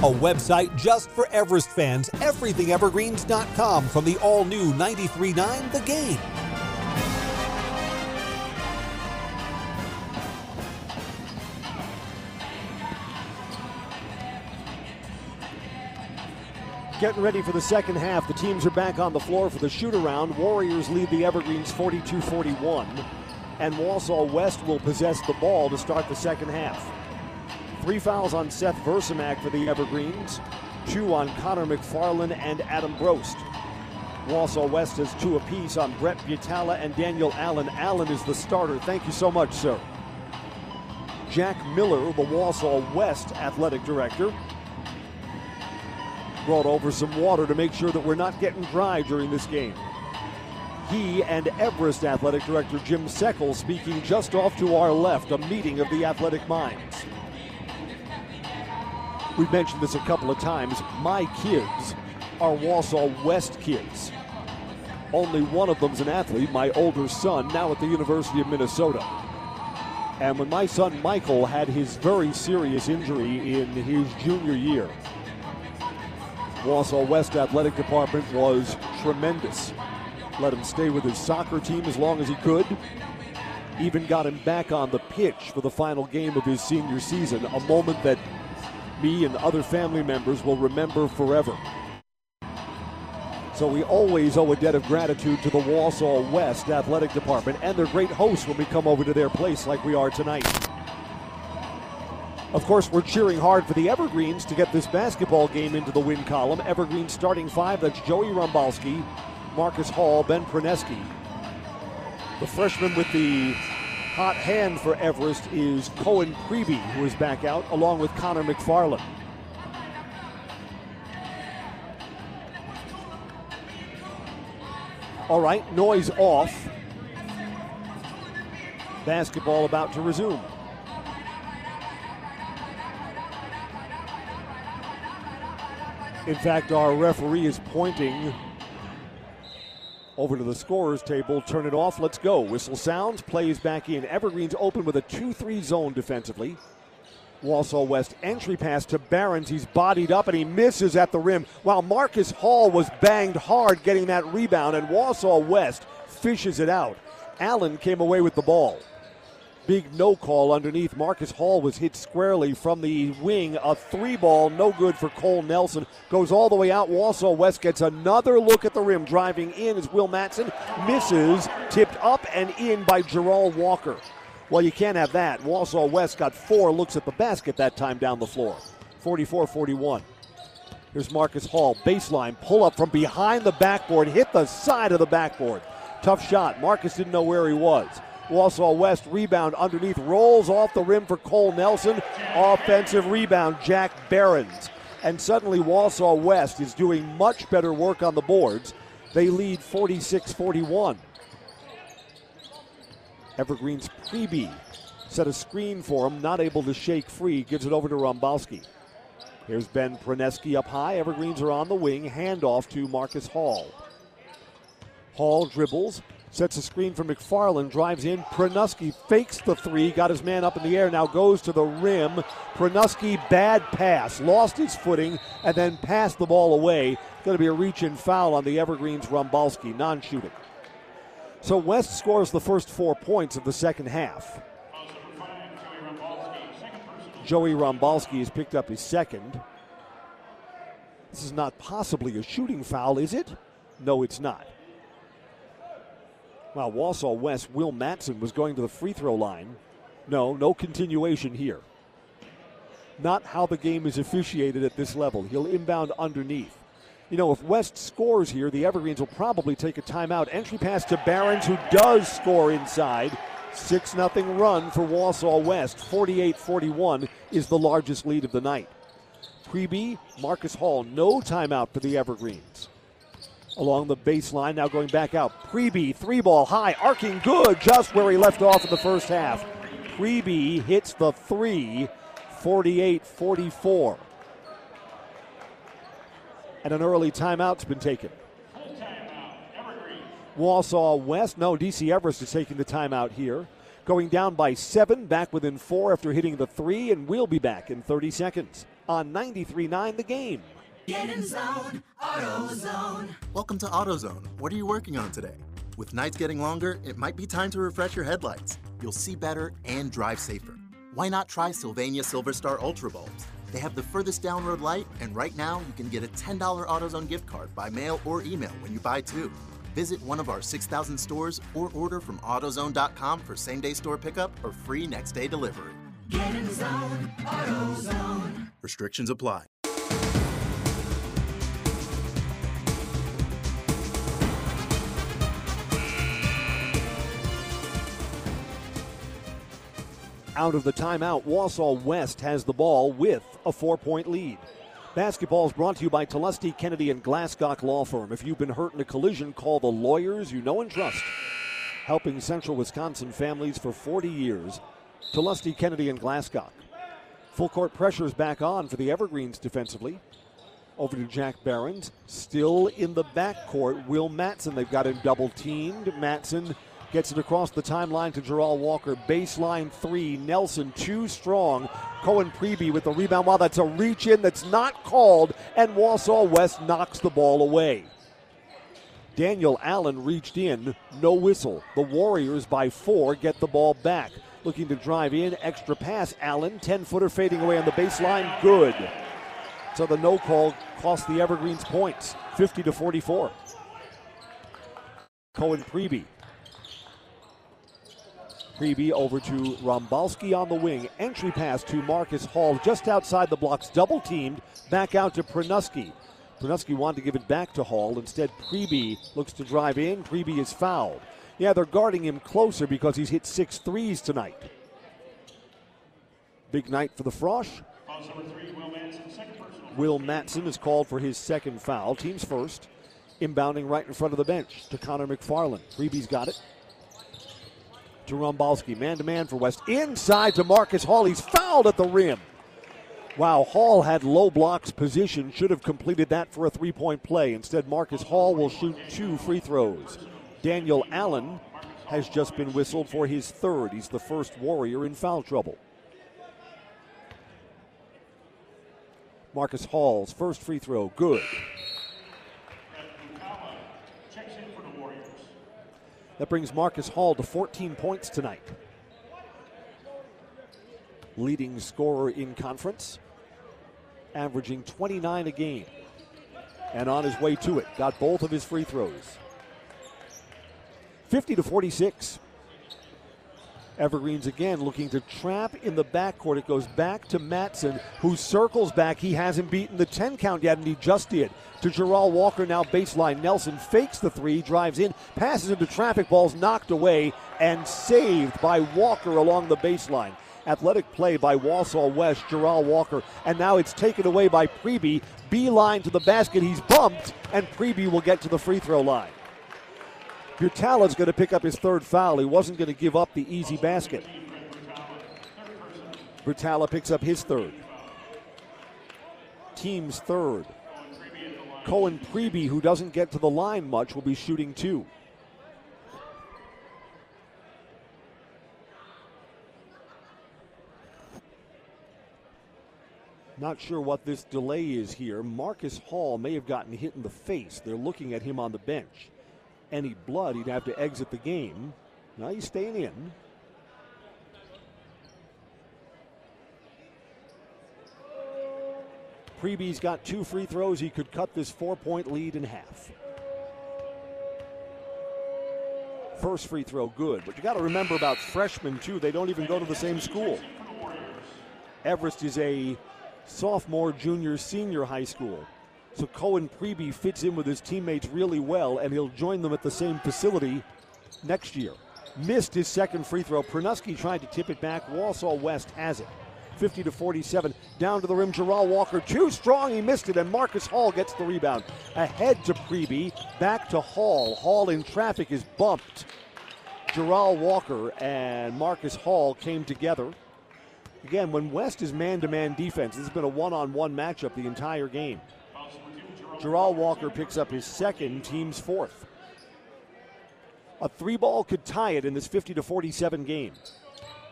A website just for Everest fans, everythingevergreens.com from the all new 93.9 The Game. Getting ready for the second half. The teams are back on the floor for the shoot around. Warriors lead the Evergreens 42 41, and Wausau West will possess the ball to start the second half. Three fouls on Seth Versamak for the Evergreens, two on Connor McFarland and Adam Brost. Wausau West has two apiece on Brett Butala and Daniel Allen. Allen is the starter. Thank you so much, sir. Jack Miller, the Wausau West athletic director, brought over some water to make sure that we're not getting dry during this game. He and Everest Athletic Director Jim Seckel speaking just off to our left, a meeting of the athletic minds. We've mentioned this a couple of times. My kids are Wausau West kids. Only one of them's an athlete, my older son, now at the University of Minnesota. And when my son Michael had his very serious injury in his junior year, Wausau West Athletic Department was tremendous. Let him stay with his soccer team as long as he could. Even got him back on the pitch for the final game of his senior season, a moment that me and other family members will remember forever. So we always owe a debt of gratitude to the Wausau West Athletic Department and their great hosts when we come over to their place like we are tonight. Of course, we're cheering hard for the Evergreens to get this basketball game into the win column. Evergreens starting five, that's Joey Rombalski, Marcus Hall, Ben Praneski. The freshman with the hot hand for Everest is Cohen Preby, who is back out, along with Connor McFarland. All right, noise off. Basketball about to resume. In fact, our referee is pointing over to the scorer's table. Turn it off. Let's go. Whistle sounds. Plays back in. Evergreens open with a 2 3 zone defensively. Wausau West entry pass to Barons. He's bodied up and he misses at the rim. While Marcus Hall was banged hard getting that rebound, and Wausau West fishes it out. Allen came away with the ball big no call underneath. Marcus Hall was hit squarely from the wing. A three ball, no good for Cole Nelson. Goes all the way out. Wausau West gets another look at the rim. Driving in is Will Matson. Misses. Tipped up and in by Gerald Walker. Well, you can't have that. Wausau West got four looks at the basket that time down the floor. 44 41. Here's Marcus Hall. Baseline. Pull up from behind the backboard. Hit the side of the backboard. Tough shot. Marcus didn't know where he was. Wausau West rebound underneath, rolls off the rim for Cole Nelson. Offensive rebound, Jack Barons. And suddenly Wausau West is doing much better work on the boards. They lead 46 41. Evergreen's Preby set a screen for him, not able to shake free, gives it over to Rombalski. Here's Ben Praneski up high. Evergreens are on the wing. Handoff to Marcus Hall. Hall dribbles, Sets a screen for McFarland, drives in. Pranuski fakes the three, got his man up in the air, now goes to the rim. Pranuski, bad pass, lost his footing, and then passed the ball away. Going to be a reach in foul on the Evergreens Rombalski, non shooting. So West scores the first four points of the second half. Joey Rombalski has picked up his second. This is not possibly a shooting foul, is it? No, it's not. While Wausau West, Will Matson was going to the free throw line. No, no continuation here. Not how the game is officiated at this level. He'll inbound underneath. You know, if West scores here, the Evergreens will probably take a timeout. Entry pass to Barons, who does score inside. 6 0 run for Wausau West. 48 41 is the largest lead of the night. Preby, Marcus Hall, no timeout for the Evergreens along the baseline. Now going back out. Preby, three ball high, arcing good, just where he left off in the first half. Preby hits the three, 48 44. And an early timeout's been taken. Wausau West, no, DC Everest is taking the timeout here. Going down by seven, back within four after hitting the three, and we'll be back in 30 seconds on 93.9 The Game. Get in zone, AutoZone. Welcome to AutoZone. What are you working on today? With nights getting longer, it might be time to refresh your headlights. You'll see better and drive safer. Why not try Sylvania Silver Star Ultra bulbs? They have the furthest down road light, and right now you can get a $10 AutoZone gift card by mail or email when you buy two. Visit one of our 6,000 stores or order from AutoZone.com for same day store pickup or free next day delivery. Get in zone, AutoZone. Restrictions apply. Out of the timeout, Wausau West has the ball with a four point lead. Basketball is brought to you by Telesti Kennedy and Glasscock Law Firm. If you've been hurt in a collision, call the lawyers you know and trust. Helping Central Wisconsin families for 40 years. Telesti Kennedy and Glasscock. Full court pressure is back on for the Evergreens defensively. Over to Jack Barons. Still in the backcourt, Will Matson. They've got him double teamed. Matson Gets it across the timeline to Gerald Walker. Baseline three. Nelson too strong. Cohen Preby with the rebound. Wow, that's a reach in that's not called. And Wausau West knocks the ball away. Daniel Allen reached in. No whistle. The Warriors by four get the ball back. Looking to drive in. Extra pass. Allen. 10 footer fading away on the baseline. Good. So the no call cost the Evergreens points. 50 to 44. Cohen Preby Preby over to Rombalski on the wing. Entry pass to Marcus Hall just outside the blocks, double teamed. Back out to Pranuski. Pranuski wanted to give it back to Hall. Instead, Preby looks to drive in. Preby is fouled. Yeah, they're guarding him closer because he's hit six threes tonight. Big night for the Frosh. Will Matson is called for his second foul. Team's first. Inbounding right in front of the bench to Connor McFarland. Preby's got it to Rombalski. Man to man for West. Inside to Marcus Hall. He's fouled at the rim. Wow, Hall had low blocks position, should have completed that for a three point play. Instead, Marcus Hall will shoot two free throws. Daniel Allen has just been whistled for his third. He's the first Warrior in foul trouble. Marcus Hall's first free throw, good. That brings Marcus Hall to 14 points tonight. Leading scorer in conference, averaging 29 a game. And on his way to it, got both of his free throws. 50 to 46. Evergreens again looking to trap in the backcourt. It goes back to Matson, who circles back. He hasn't beaten the 10 count yet, and he just did. To Gerald Walker, now baseline. Nelson fakes the three, drives in, passes into traffic, balls knocked away, and saved by Walker along the baseline. Athletic play by Wausau West, Gerald Walker, and now it's taken away by Preby. Beeline to the basket. He's bumped, and Preby will get to the free throw line. Butala's going to pick up his third foul. He wasn't going to give up the easy basket. Butala picks up his third. Team's third. Cohen Preby, who doesn't get to the line much, will be shooting two. Not sure what this delay is here. Marcus Hall may have gotten hit in the face. They're looking at him on the bench any blood, he'd have to exit the game. Now he's staying in. Preby's got two free throws. He could cut this four point lead in half. First free throw, good. But you got to remember about freshmen, too. They don't even go to the same school. Everest is a sophomore, junior, senior high school. So Cohen Preby fits in with his teammates really well, and he'll join them at the same facility next year. Missed his second free throw. Pranuski tried to tip it back. Wausau West has it. 50 to 47. Down to the rim, Gerald Walker. Too strong, he missed it, and Marcus Hall gets the rebound. Ahead to Preby, back to Hall. Hall in traffic is bumped. Gerald Walker and Marcus Hall came together. Again, when West is man to man defense, this has been a one on one matchup the entire game. Gerald Walker picks up his second, team's fourth. A three ball could tie it in this 50 to 47 game.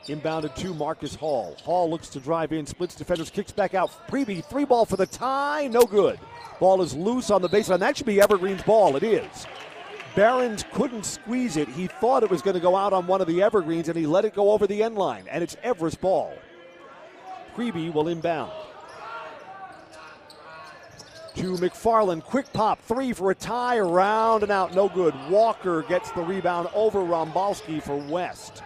Inbounded to Marcus Hall. Hall looks to drive in, splits defenders, kicks back out. Preby, three ball for the tie, no good. Ball is loose on the baseline. That should be Evergreen's ball. It is. Barons couldn't squeeze it. He thought it was going to go out on one of the Evergreens, and he let it go over the end line. And it's Everest ball. Preby will inbound. To McFarland, quick pop, three for a tie, around and out, no good. Walker gets the rebound over Rombalski for West.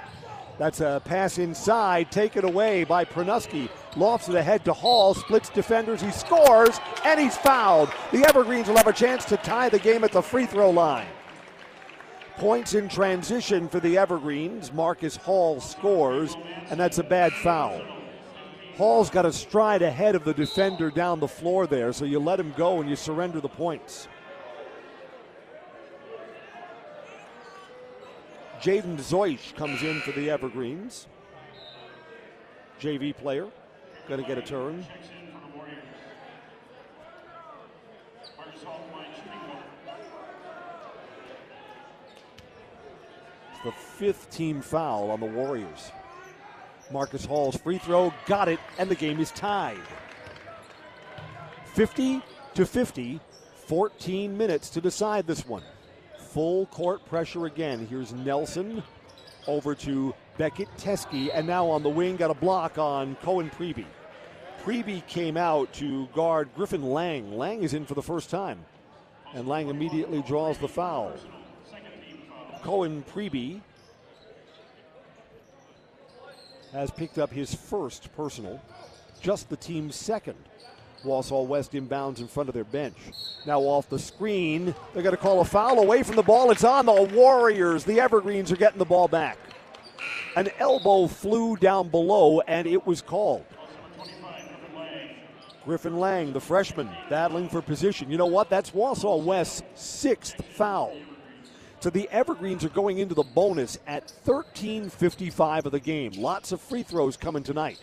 That's a pass inside, taken away by Pranuski. Lofts it ahead to Hall, splits defenders, he scores, and he's fouled. The Evergreens will have a chance to tie the game at the free throw line. Points in transition for the Evergreens. Marcus Hall scores, and that's a bad foul. Hall's got a stride ahead of the defender down the floor there, so you let him go and you surrender the points. Jaden Zoish comes in for the Evergreens. JV player, going to get a turn. It's the fifth team foul on the Warriors. Marcus Hall's free throw got it, and the game is tied. 50 to 50, 14 minutes to decide this one. Full court pressure again. Here's Nelson over to Beckett Teske, and now on the wing, got a block on Cohen Preby. Preby came out to guard Griffin Lang. Lang is in for the first time, and Lang immediately draws the foul. Cohen Preby has picked up his first personal, just the team's second. Wausau West inbounds in front of their bench. Now off the screen, they're going to call a foul away from the ball. It's on the Warriors. The Evergreens are getting the ball back. An elbow flew down below, and it was called. Griffin Lang, the freshman, battling for position. You know what? That's Wausau West's sixth foul. So the Evergreens are going into the bonus at 13:55 of the game. Lots of free throws coming tonight.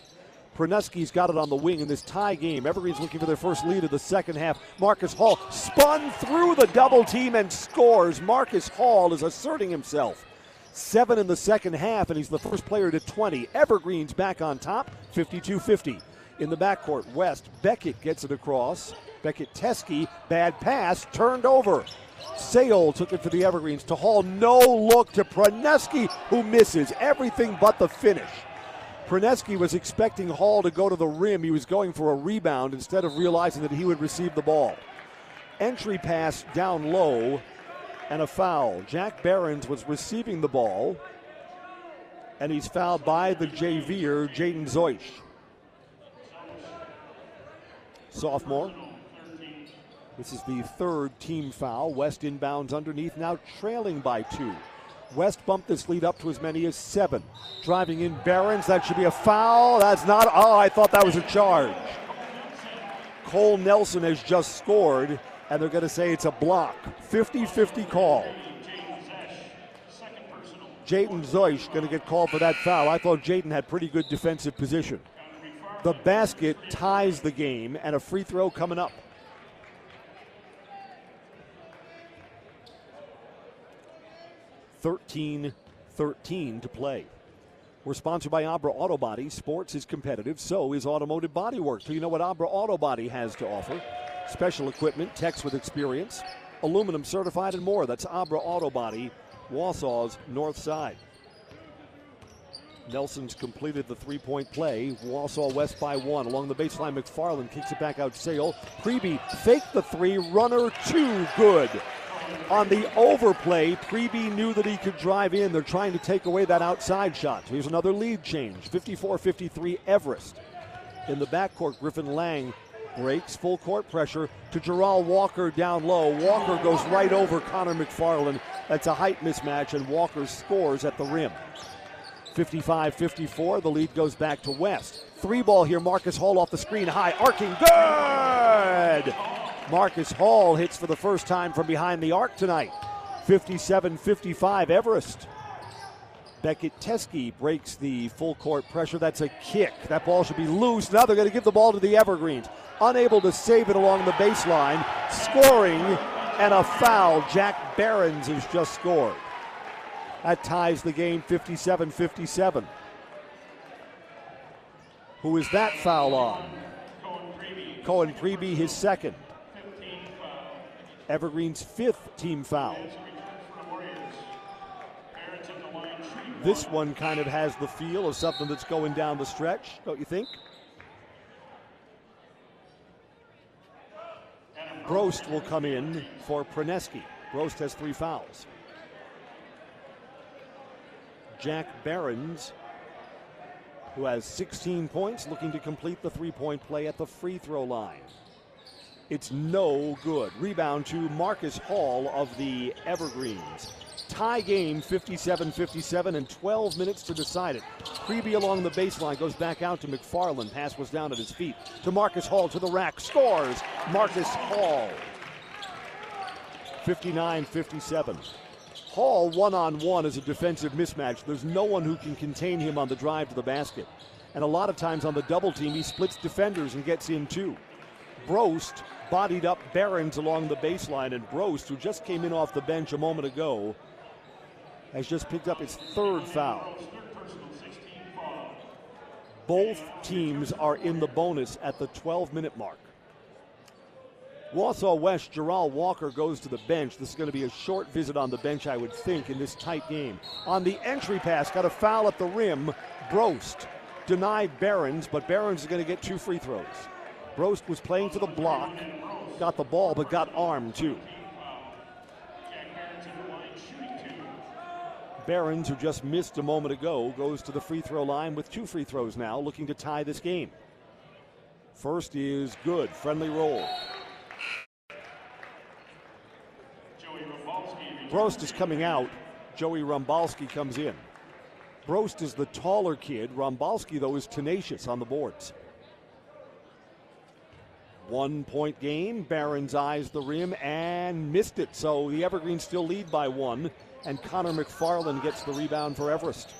Pranuski's got it on the wing in this tie game. Evergreens looking for their first lead of the second half. Marcus Hall spun through the double team and scores. Marcus Hall is asserting himself. Seven in the second half, and he's the first player to 20. Evergreens back on top, 52 50. In the backcourt, West, Beckett gets it across. Beckett Teske, bad pass, turned over. Sale took it for the Evergreens to Hall. No look to Praneski, who misses everything but the finish. Praneski was expecting Hall to go to the rim. He was going for a rebound instead of realizing that he would receive the ball. Entry pass down low and a foul. Jack Barons was receiving the ball, and he's fouled by the JVer, Jaden Zoish. Sophomore. This is the third team foul. West inbounds underneath, now trailing by two. West bumped this lead up to as many as seven. Driving in Barons, that should be a foul. That's not, oh, I thought that was a charge. Cole Nelson has just scored, and they're going to say it's a block. 50 50 call. Jaden Zoish going to get called for that foul. I thought Jaden had pretty good defensive position. The basket ties the game, and a free throw coming up. Thirteen 13 to play. We're sponsored by Abra Auto Body. Sports is competitive, so is automotive body work. So you know what Abra Auto Body has to offer special equipment, techs with experience, aluminum certified, and more. That's Abra Auto Body, Wausau's north side. Nelson's completed the three point play. Wausau West by one. Along the baseline, McFarland kicks it back out. Sale. Preby faked the three. Runner two. Good. On the overplay, Preby knew that he could drive in. They're trying to take away that outside shot. Here's another lead change 54 53 Everest. In the backcourt, Griffin Lang breaks full court pressure to Gerald Walker down low. Walker goes right over Connor McFarland. That's a height mismatch, and Walker scores at the rim. 55 54. The lead goes back to West. Three ball here. Marcus Hall off the screen. High arcing. Good! Marcus Hall hits for the first time from behind the arc tonight. 57 55 Everest. Beckett Teske breaks the full court pressure. That's a kick. That ball should be loose. Now they're going to give the ball to the Evergreens. Unable to save it along the baseline. Scoring and a foul. Jack Barons has just scored. That ties the game 57 57. Who is that foul on? Cohen Preby, his second. Evergreen's fifth team foul. This one kind of has the feel of something that's going down the stretch, don't you think? Brost will come in for Praneski. Brost has three fouls. Jack Barons, who has 16 points, looking to complete the three point play at the free throw line. It's no good. Rebound to Marcus Hall of the Evergreens. Tie game 57 57 and 12 minutes to decide it. Preby along the baseline goes back out to McFarland. Pass was down at his feet. To Marcus Hall to the rack. Scores Marcus Hall. 59 57. Hall one on one is a defensive mismatch. There's no one who can contain him on the drive to the basket. And a lot of times on the double team, he splits defenders and gets in too. Brost bodied up Barons along the baseline, and Brost, who just came in off the bench a moment ago, has just picked up his third foul. Both teams are in the bonus at the 12 minute mark. Wausau West, Gerald Walker goes to the bench. This is going to be a short visit on the bench, I would think, in this tight game. On the entry pass, got a foul at the rim. Brost denied Barons, but Barons is going to get two free throws. Brost was playing for the block, got the ball, but got armed too. Barons, who just missed a moment ago, goes to the free throw line with two free throws now, looking to tie this game. First is good, friendly roll. Brost is coming out. Joey Rombalski comes in. Brost is the taller kid. Rombalski, though, is tenacious on the boards. One point game. Barons eyes the rim and missed it. So the Evergreens still lead by one. And Connor McFarland gets the rebound for Everest.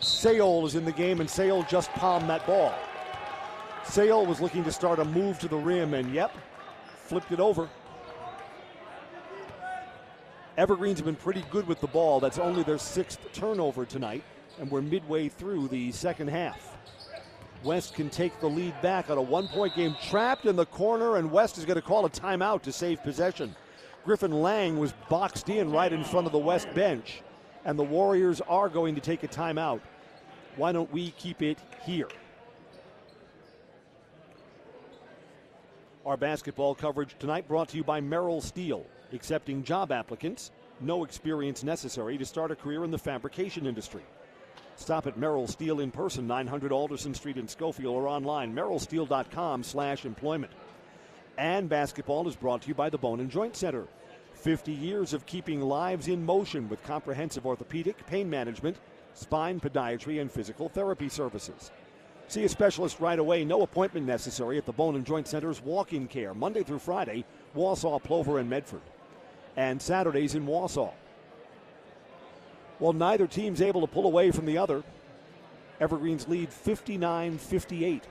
Sale is in the game, and Sale just palmed that ball. Sale was looking to start a move to the rim, and yep, flipped it over. Evergreens have been pretty good with the ball. That's only their sixth turnover tonight, and we're midway through the second half. West can take the lead back on a one point game, trapped in the corner, and West is going to call a timeout to save possession. Griffin Lang was boxed in right in front of the West bench, and the Warriors are going to take a timeout. Why don't we keep it here? Our basketball coverage tonight brought to you by Merrill Steel, accepting job applicants, no experience necessary to start a career in the fabrication industry. Stop at Merrill Steel in person, 900 Alderson Street in Schofield, or online, merrillsteel.com slash employment. And basketball is brought to you by the Bone and Joint Center. 50 years of keeping lives in motion with comprehensive orthopedic, pain management, spine, podiatry, and physical therapy services. See a specialist right away, no appointment necessary at the Bone and Joint Center's walk in care, Monday through Friday, Wausau, Plover, and Medford, and Saturdays in Wausau. Well, neither team's able to pull away from the other. Evergreens lead 59 58.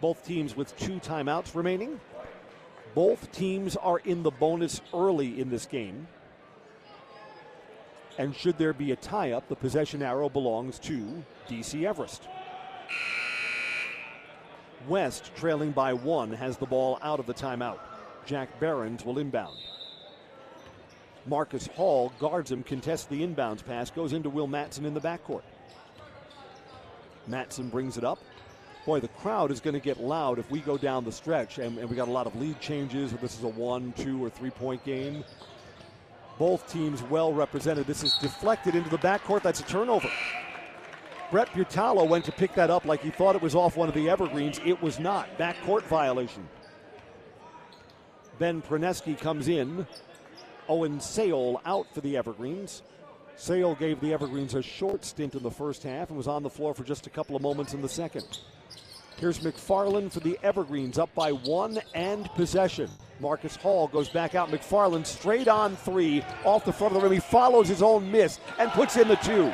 Both teams with two timeouts remaining. Both teams are in the bonus early in this game. And should there be a tie up, the possession arrow belongs to DC Everest. West, trailing by one, has the ball out of the timeout. Jack Barons will inbound. Marcus Hall guards him, contests the inbounds pass, goes into Will Matson in the backcourt. Matson brings it up. Boy, the crowd is going to get loud if we go down the stretch, and, and we got a lot of lead changes. This is a one, two, or three point game, both teams well represented. This is deflected into the backcourt. That's a turnover. Brett Butala went to pick that up like he thought it was off one of the Evergreens. It was not. Backcourt violation. Ben Praneski comes in. Owen Sale out for the Evergreens. Sale gave the Evergreens a short stint in the first half and was on the floor for just a couple of moments in the second. Here's McFarland for the Evergreens, up by one and possession. Marcus Hall goes back out. McFarland straight on three off the front of the rim. He follows his own miss and puts in the two.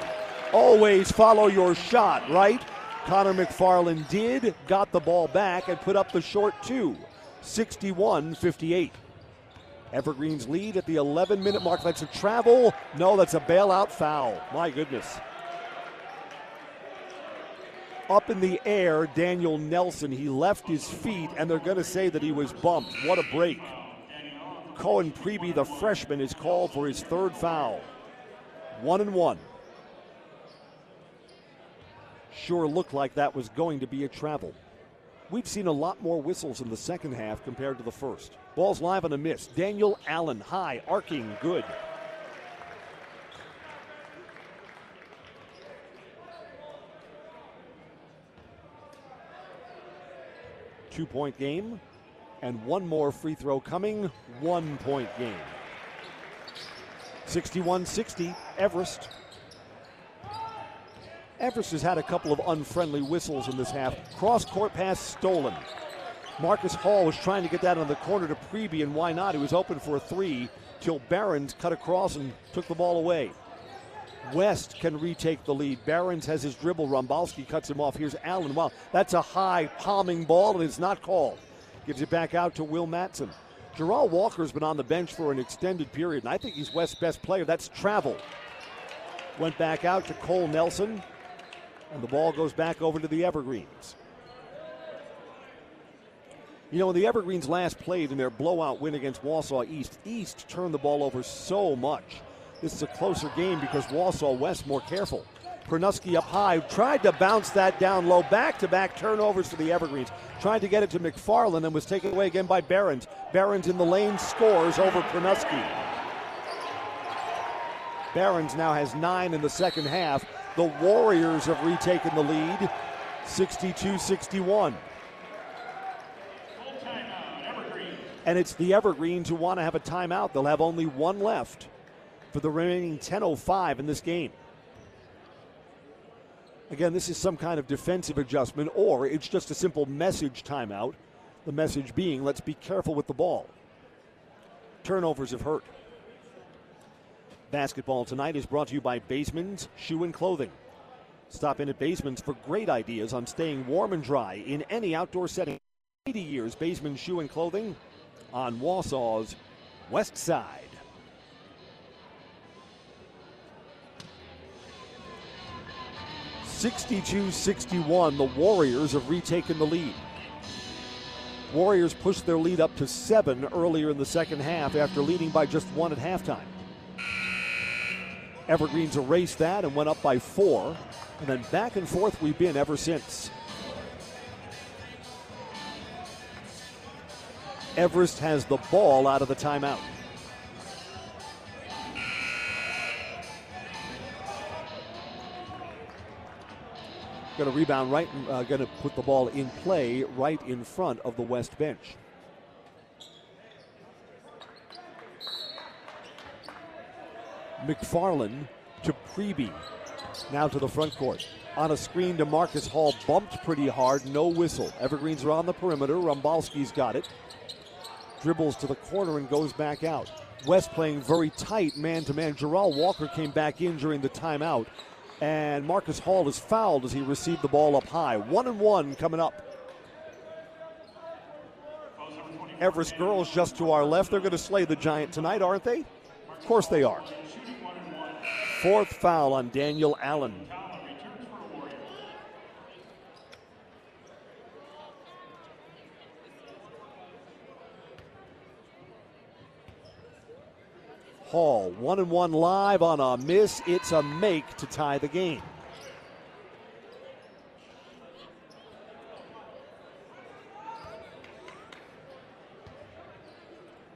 Always follow your shot, right? Connor McFarland did, got the ball back, and put up the short two. 61 58. Evergreens lead at the 11 minute mark. That's a travel. No, that's a bailout foul. My goodness. up in the air, Daniel Nelson. He left his feet, and they're going to say that he was bumped. What a break. Cohen Preby, the freshman, is called for his third foul. One and one. Sure looked like that was going to be a travel. We've seen a lot more whistles in the second half compared to the first. Ball's live on a miss. Daniel Allen, high, arcing, good. Two point game, and one more free throw coming. One point game. 61 60, Everest. Everest has had a couple of unfriendly whistles in this half. Cross court pass stolen. Marcus Hall was trying to get that on the corner to Preby, and why not? He was open for a three till Barons cut across and took the ball away. West can retake the lead. Barons has his dribble. Rombalski cuts him off. Here's Allen. Wow, that's a high palming ball, and it's not called. Gives it back out to Will Matson. Gerald Walker's been on the bench for an extended period, and I think he's West's best player. That's travel. Went back out to Cole Nelson, and the ball goes back over to the Evergreens. You know, when the Evergreens last played in their blowout win against Wausau East, East turned the ball over so much. This is a closer game because Wausau West more careful. Pernuski up high, tried to bounce that down low. Back to back turnovers for the Evergreens. Tried to get it to McFarland and was taken away again by Barons. Barons in the lane scores over Pernuski. Barons now has nine in the second half. The Warriors have retaken the lead 62 61. And it's the Evergreens who want to have a timeout. They'll have only one left for the remaining 10.05 in this game. Again, this is some kind of defensive adjustment, or it's just a simple message timeout. The message being, let's be careful with the ball. Turnovers have hurt. Basketball tonight is brought to you by Baseman's Shoe and Clothing. Stop in at Baseman's for great ideas on staying warm and dry in any outdoor setting. 80 years, Baseman's Shoe and Clothing on Wausau's west side. Sixty-two, sixty-one. The Warriors have retaken the lead. Warriors pushed their lead up to seven earlier in the second half after leading by just one at halftime. Evergreens erased that and went up by four. And then back and forth we've been ever since. Everest has the ball out of the timeout. Going to rebound right, uh, going to put the ball in play right in front of the West bench. McFarland to Preby. Now to the front court. On a screen to Marcus Hall, bumped pretty hard, no whistle. Evergreens are on the perimeter. Rombalski's got it. Dribbles to the corner and goes back out. West playing very tight man to man. Gerald Walker came back in during the timeout. And Marcus Hall is fouled as he received the ball up high. One and one coming up. Everest girls just to our left. They're going to slay the Giant tonight, aren't they? Of course they are. Fourth foul on Daniel Allen. Hall, one and one live on a miss. It's a make to tie the game.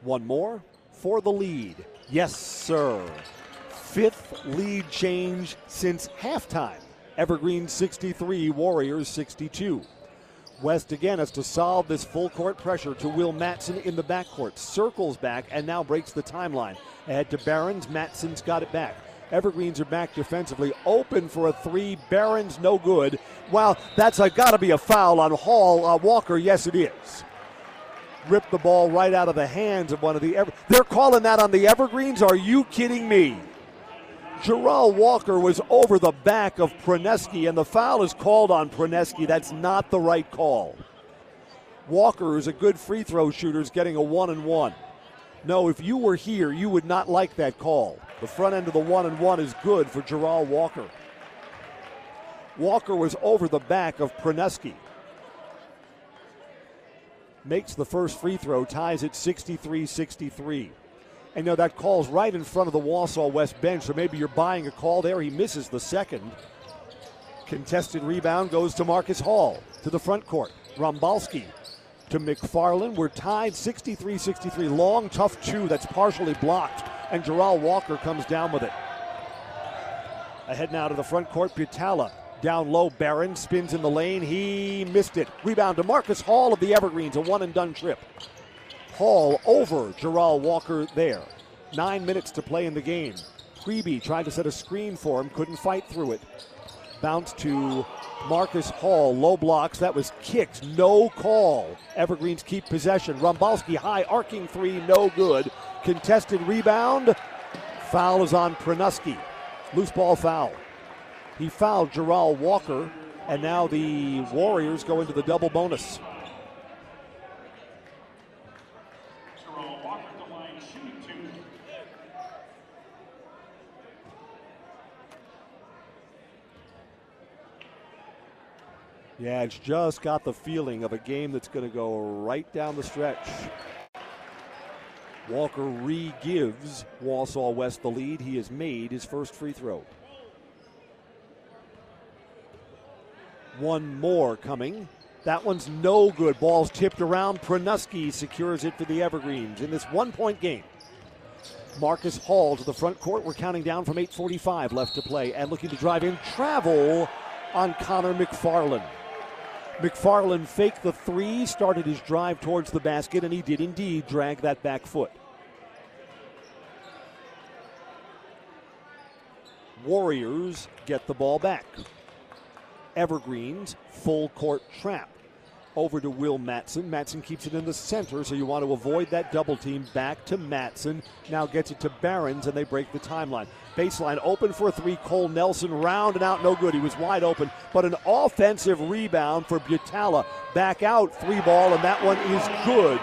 One more for the lead. Yes, sir. Fifth lead change since halftime. Evergreen 63, Warriors 62. West again has to solve this full court pressure to Will Matson in the backcourt. Circles back and now breaks the timeline. Ahead to Barons. Matson's got it back. Evergreens are back defensively, open for a three. Barons no good. Wow, that's got to be a foul on Hall uh, Walker. Yes, it is. Ripped the ball right out of the hands of one of the. Ever- They're calling that on the Evergreens. Are you kidding me? Gerald Walker was over the back of Praneski, and the foul is called on Praneski. That's not the right call. Walker is a good free throw shooter, is getting a one and one. No, if you were here, you would not like that call. The front end of the one and one is good for Gerald Walker. Walker was over the back of Pronuski. Makes the first free throw, ties it 63 63. And you know, that call's right in front of the Wausau West bench, so maybe you're buying a call there. He misses the second. Contested rebound goes to Marcus Hall to the front court. Rombalski to McFarland. We're tied 63 63. Long, tough two that's partially blocked, and Gerald Walker comes down with it. Ahead now to the front court, Butala. Down low, Barron spins in the lane. He missed it. Rebound to Marcus Hall of the Evergreens, a one and done trip. Hall over Gerald Walker there. Nine minutes to play in the game. Priebe tried to set a screen for him, couldn't fight through it. Bounce to Marcus Hall, low blocks. That was kicked, no call. Evergreens keep possession. Rombalski high, arcing three, no good. Contested rebound. Foul is on Pronuski. Loose ball foul. He fouled Gerald Walker, and now the Warriors go into the double bonus. Yeah, it's just got the feeling of a game that's going to go right down the stretch. Walker re gives Wausau West the lead. He has made his first free throw. One more coming. That one's no good. Ball's tipped around. Pronuski secures it for the Evergreens in this one point game. Marcus Hall to the front court. We're counting down from 8.45 left to play and looking to drive in travel on Connor McFarland. McFarland faked the three, started his drive towards the basket, and he did indeed drag that back foot. Warriors get the ball back. Evergreens, full court trap. Over to Will Matson. Matson keeps it in the center, so you want to avoid that double team. Back to Matson. Now gets it to Barons, and they break the timeline. Baseline open for a three. Cole Nelson round and out, no good. He was wide open, but an offensive rebound for Butala. Back out, three ball, and that one is good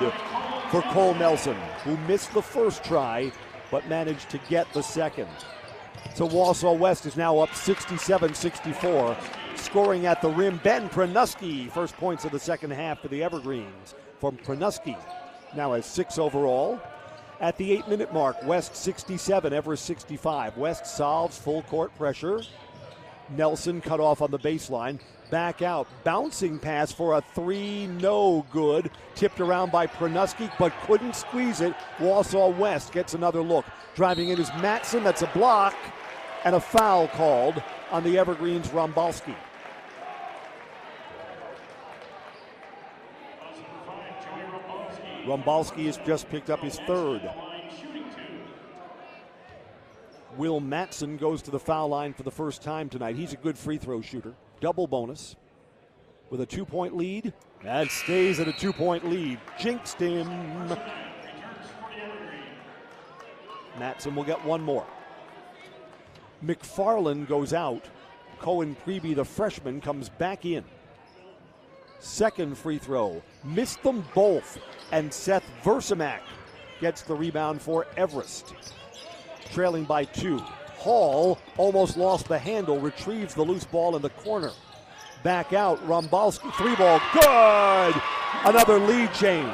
for Cole Nelson, who missed the first try, but managed to get the second. So Wausau West is now up 67 64 scoring at the rim. Ben Pronuski, first points of the second half for the Evergreens from Pronuski. Now has six overall. At the eight minute mark, West 67, Everest 65. West solves full court pressure. Nelson cut off on the baseline. Back out. Bouncing pass for a three, no good. Tipped around by Pronuski, but couldn't squeeze it. Wausau West gets another look. Driving in is Matson. That's a block. And a foul called on the Evergreens Rombalski. Rombalski has just picked up his third. Will Matson goes to the foul line for the first time tonight. He's a good free throw shooter. Double bonus with a two point lead. And stays at a two point lead. Jinxed him. Matson will get one more. McFarland goes out. Cohen Priebe, the freshman, comes back in. Second free throw. Missed them both. And Seth Versamak gets the rebound for Everest. Trailing by two. Hall almost lost the handle, retrieves the loose ball in the corner. Back out, Rombalski, three ball, good! Another lead change.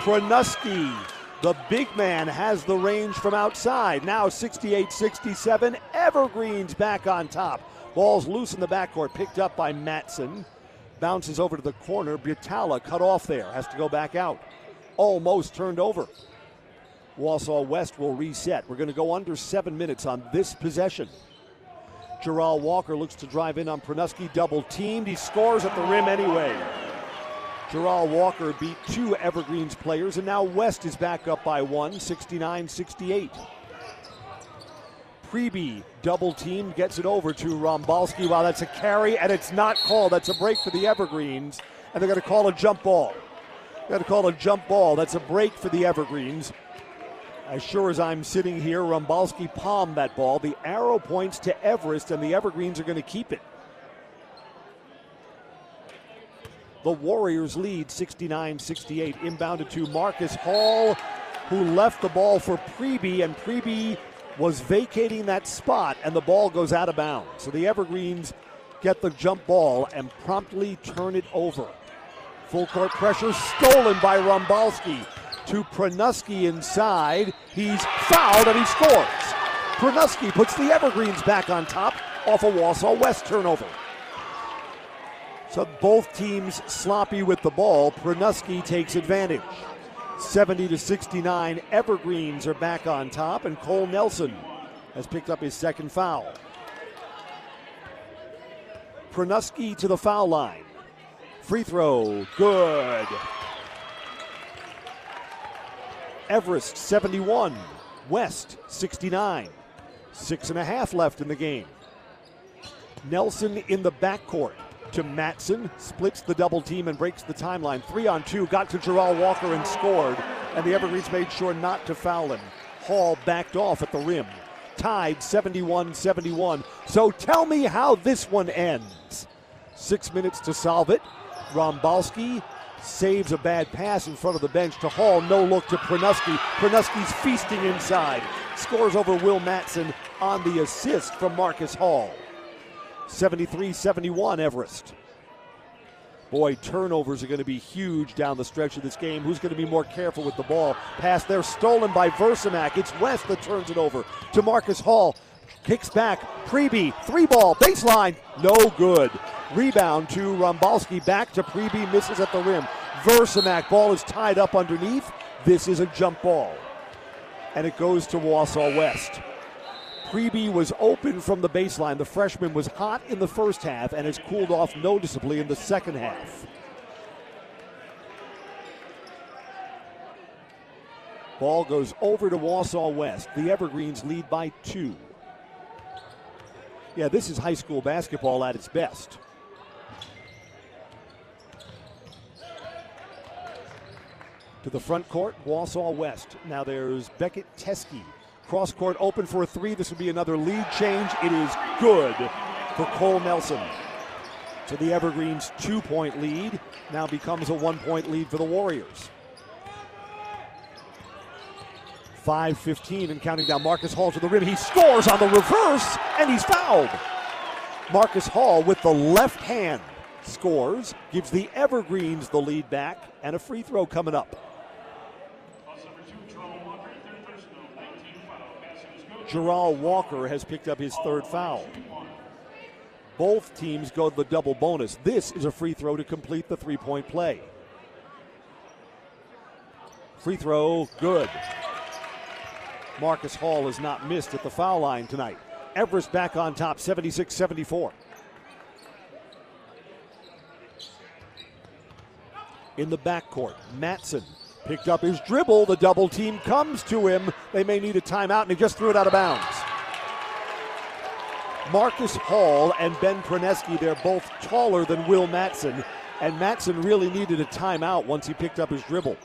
Pronuski, the big man, has the range from outside. Now 68 67. Evergreens back on top. Ball's loose in the backcourt, picked up by Matson. Bounces over to the corner. Butala cut off there. Has to go back out. Almost turned over. Wausau West will reset. We're going to go under seven minutes on this possession. Gerald Walker looks to drive in on Pronuski, double teamed. He scores at the rim anyway. Gerald Walker beat two Evergreens players, and now West is back up by one, 69 68. Priebe double team gets it over to Rombalski. Wow, that's a carry, and it's not called. That's a break for the Evergreens, and they're going to call a jump ball. Got to call a jump ball. That's a break for the Evergreens. As sure as I'm sitting here, Rombalski palmed that ball. The arrow points to Everest, and the Evergreens are going to keep it. The Warriors lead 69 68. Inbounded to Marcus Hall, who left the ball for Priebe, and Priebe was vacating that spot, and the ball goes out of bounds. So the Evergreens get the jump ball and promptly turn it over. Full court pressure stolen by Rombalski to Pranuski inside. He's fouled and he scores. Pranuski puts the Evergreens back on top off a Wausau West turnover. So both teams sloppy with the ball. Pranuski takes advantage. 70 to 69. Evergreens are back on top, and Cole Nelson has picked up his second foul. Pranuski to the foul line. Free throw, good. Everest 71, West 69. Six and a half left in the game. Nelson in the backcourt to Matson, splits the double team and breaks the timeline. Three on two, got to Gerald Walker and scored, and the Evergreens made sure not to foul him. Hall backed off at the rim. Tied 71 71. So tell me how this one ends. Six minutes to solve it. Rombalski saves a bad pass in front of the bench to Hall. No look to Pranuski. Pranuski's feasting inside. Scores over Will Matson on the assist from Marcus Hall. 73 71 Everest. Boy, turnovers are going to be huge down the stretch of this game. Who's going to be more careful with the ball? Pass there, stolen by Versamak. It's West that turns it over to Marcus Hall. Kicks back, Preby, three ball, baseline, no good. Rebound to Rombalski, back to Preby, misses at the rim. Versamak, ball is tied up underneath. This is a jump ball. And it goes to Wausau West. Preby was open from the baseline. The freshman was hot in the first half and has cooled off noticeably in the second half. Ball goes over to Wausau West. The Evergreens lead by two. Yeah, this is high school basketball at its best. To the front court, Wausau West. Now there's Beckett Teske Cross court open for a three. This would be another lead change. It is good for Cole Nelson. To the Evergreens' two point lead. Now becomes a one point lead for the Warriors. 5.15 and counting down. Marcus Hall to the rim. He scores on the reverse and he's fouled. Marcus Hall with the left hand scores, gives the Evergreens the lead back, and a free throw coming up. Gerald Walker has picked up his third foul. Both teams go to the double bonus. This is a free throw to complete the three point play. Free throw, good. Marcus Hall has not missed at the foul line tonight. Everest back on top, 76 74. In the backcourt, Matson Picked up his dribble. The double team comes to him. They may need a timeout, and he just threw it out of bounds. Marcus Hall and Ben Praneski, they're both taller than Will Matson, and Matson really needed a timeout once he picked up his dribble.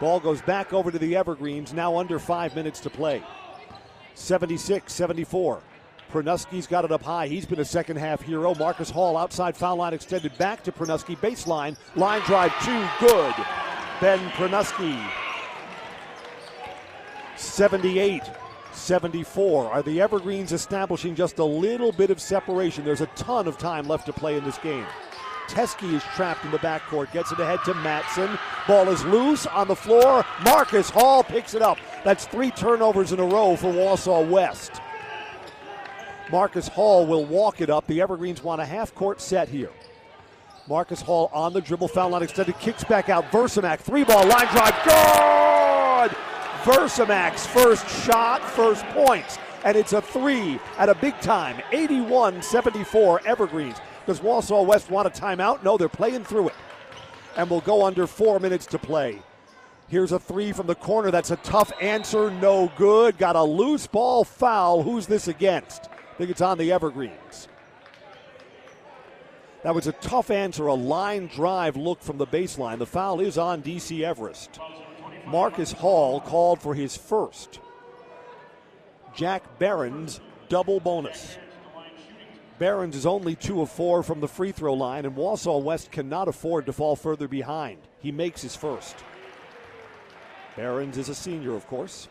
Ball goes back over to the Evergreens, now under five minutes to play. 76 74. Pranuski's got it up high. He's been a second half hero. Marcus Hall outside foul line extended back to Pranuski. Baseline. Line drive two. Good. Ben Pranuski. 78 74. Are the Evergreens establishing just a little bit of separation? There's a ton of time left to play in this game. Teske is trapped in the backcourt, gets it ahead to Matson. Ball is loose on the floor. Marcus Hall picks it up. That's three turnovers in a row for Wausau West. Marcus Hall will walk it up. The Evergreens want a half court set here. Marcus Hall on the dribble, foul line extended, kicks back out. Versamak, three ball, line drive, good! Versamak's first shot, first points, and it's a three at a big time, 81 74 Evergreens. Does Wausau West want a timeout? No, they're playing through it. And we'll go under four minutes to play. Here's a three from the corner. That's a tough answer. No good. Got a loose ball foul. Who's this against? I think it's on the Evergreens. That was a tough answer, a line drive look from the baseline. The foul is on DC Everest. Marcus Hall called for his first. Jack Barons double bonus. Barons is only two of four from the free throw line, and Wausau West cannot afford to fall further behind. He makes his first. Barons is a senior, of course.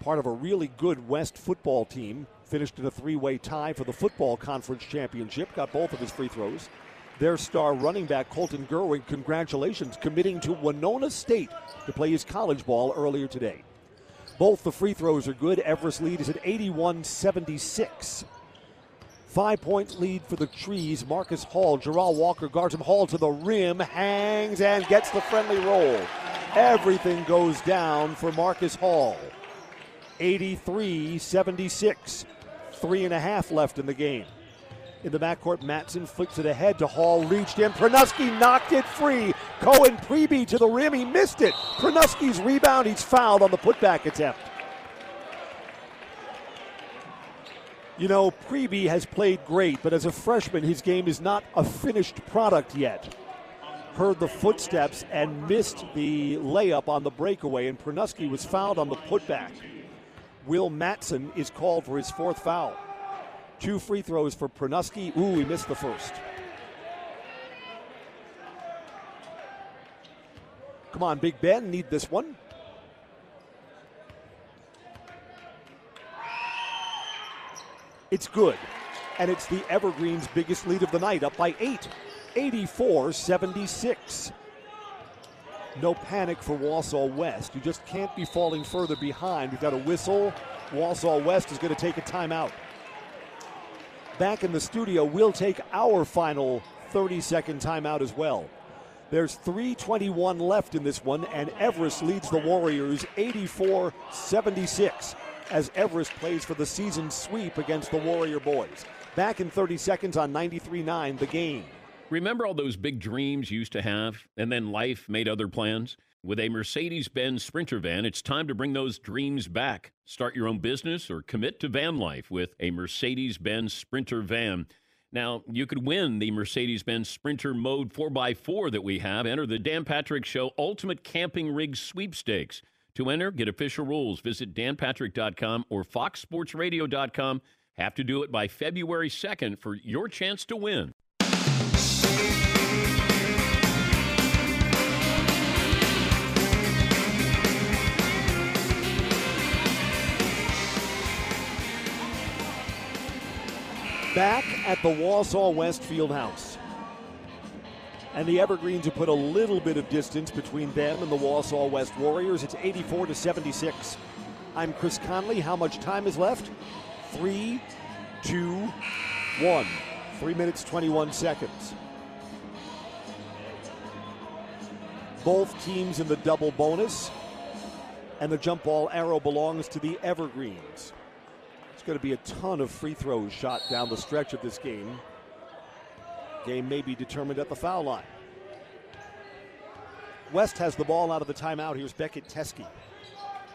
Part of a really good West football team finished in a three way tie for the football conference championship, got both of his free throws. Their star running back, Colton Gerwig, congratulations, committing to Winona State to play his college ball earlier today. Both the free throws are good. Everest lead is at 81 76. Five point lead for the Trees. Marcus Hall, Gerald Walker guards him. Hall to the rim, hangs and gets the friendly roll. Everything goes down for Marcus Hall. 83 76. Three and a half left in the game. In the backcourt, Matson flicks it ahead to Hall, reached in. Pranuski knocked it free. Cohen Preby to the rim. He missed it. Pranuski's rebound. He's fouled on the putback attempt. You know, Preby has played great, but as a freshman, his game is not a finished product yet. Heard the footsteps and missed the layup on the breakaway, and Pranuski was fouled on the putback. Will Matson is called for his fourth foul. Two free throws for Pranuski. Ooh, he missed the first. Come on, Big Ben, need this one. It's good. And it's the Evergreens' biggest lead of the night, up by eight, 84 76. No panic for Wausau West. You just can't be falling further behind. We've got a whistle. Wausau West is going to take a timeout. Back in the studio, we'll take our final 30 second timeout as well. There's 321 left in this one, and Everest leads the Warriors 84 76 as Everest plays for the season sweep against the Warrior boys. Back in 30 seconds on 93 9, the game. Remember all those big dreams you used to have, and then life made other plans? With a Mercedes Benz Sprinter van, it's time to bring those dreams back. Start your own business or commit to van life with a Mercedes Benz Sprinter van. Now, you could win the Mercedes Benz Sprinter Mode 4x4 that we have. Enter the Dan Patrick Show Ultimate Camping Rig Sweepstakes. To enter, get official rules. Visit danpatrick.com or foxsportsradio.com. Have to do it by February 2nd for your chance to win. Back at the Wausau West Field House. And the Evergreens have put a little bit of distance between them and the Wausau West Warriors. It's 84 to 76. I'm Chris Conley. How much time is left? Three, two, one. Three minutes, 21 seconds. Both teams in the double bonus. And the jump ball arrow belongs to the Evergreens. It's going to be a ton of free throws shot down the stretch of this game. Game may be determined at the foul line. West has the ball out of the timeout. Here's Beckett Teske.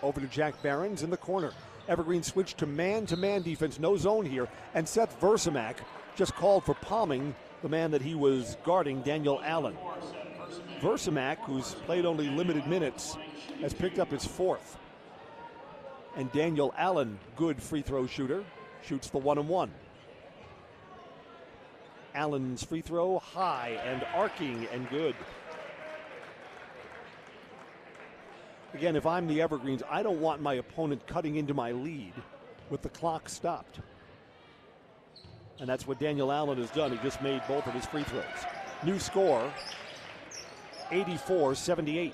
Over to Jack Barons in the corner. Evergreen switched to man to man defense, no zone here. And Seth Versamak just called for palming the man that he was guarding, Daniel Allen. Versamak, who's played only limited minutes, has picked up his fourth. And Daniel Allen, good free throw shooter, shoots the one and one. Allen's free throw high and arcing and good. Again, if I'm the Evergreens, I don't want my opponent cutting into my lead with the clock stopped. And that's what Daniel Allen has done. He just made both of his free throws. New score 84 78.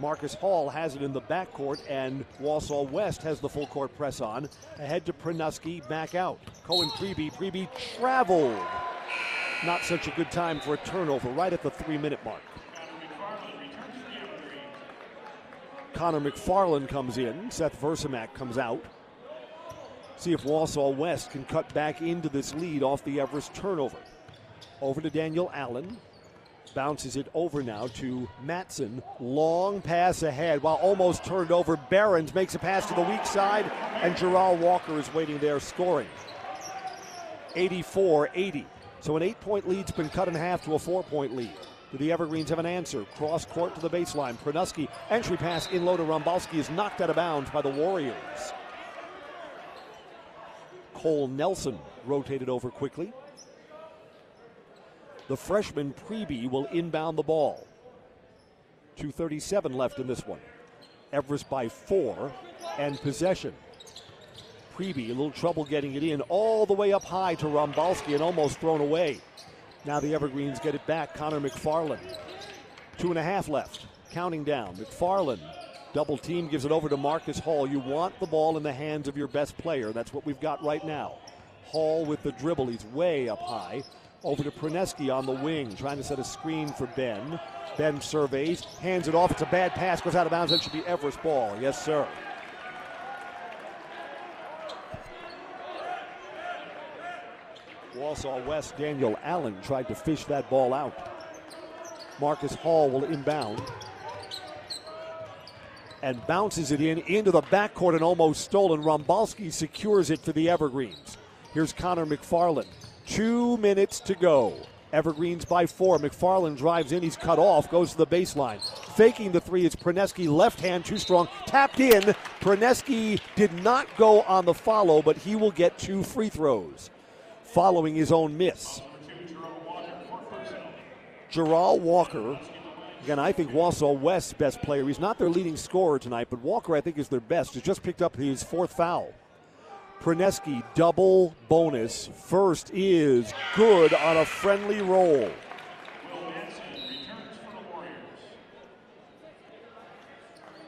Marcus Hall has it in the backcourt, and Wausau West has the full court press on. Ahead to Pranuski, back out. Cohen Preby. Preby traveled. Not such a good time for a turnover right at the three minute mark. Connor McFarland comes in. Seth Versamak comes out. See if Wausau West can cut back into this lead off the Everest turnover. Over to Daniel Allen. Bounces it over now to Matson. Long pass ahead while almost turned over. Barons makes a pass to the weak side, and Gerald Walker is waiting there scoring. 84 80. So an eight point lead's been cut in half to a four point lead. Do the Evergreens have an answer? Cross court to the baseline. Pranuski, entry pass in low to Rombalski is knocked out of bounds by the Warriors. Cole Nelson rotated over quickly. The freshman Preby will inbound the ball. 2.37 left in this one. Everest by four and possession. Preby, A little trouble getting it in all the way up high to Rombalski and almost thrown away. Now the Evergreens get it back. Connor McFarland. Two and a half left. Counting down. McFarland. Double team gives it over to Marcus Hall. You want the ball in the hands of your best player. That's what we've got right now. Hall with the dribble. He's way up high. Over to Praneski on the wing, trying to set a screen for Ben. Ben surveys, hands it off. It's a bad pass, goes out of bounds. That should be Everest ball. Yes, sir. Wausau West, Daniel Allen tried to fish that ball out. Marcus Hall will inbound and bounces it in into the backcourt and almost stolen. Rombalski secures it for the Evergreens. Here's Connor McFarland. Two minutes to go. Evergreens by four. McFarland drives in. He's cut off. Goes to the baseline. Faking the three. It's Praneski. Left hand too strong. Tapped in. Praneski did not go on the follow, but he will get two free throws following his own miss. Gerald Walker, again, I think Wausau West's best player. He's not their leading scorer tonight, but Walker, I think, is their best. Has just picked up his fourth foul. Praneski double bonus. First is good on a friendly roll.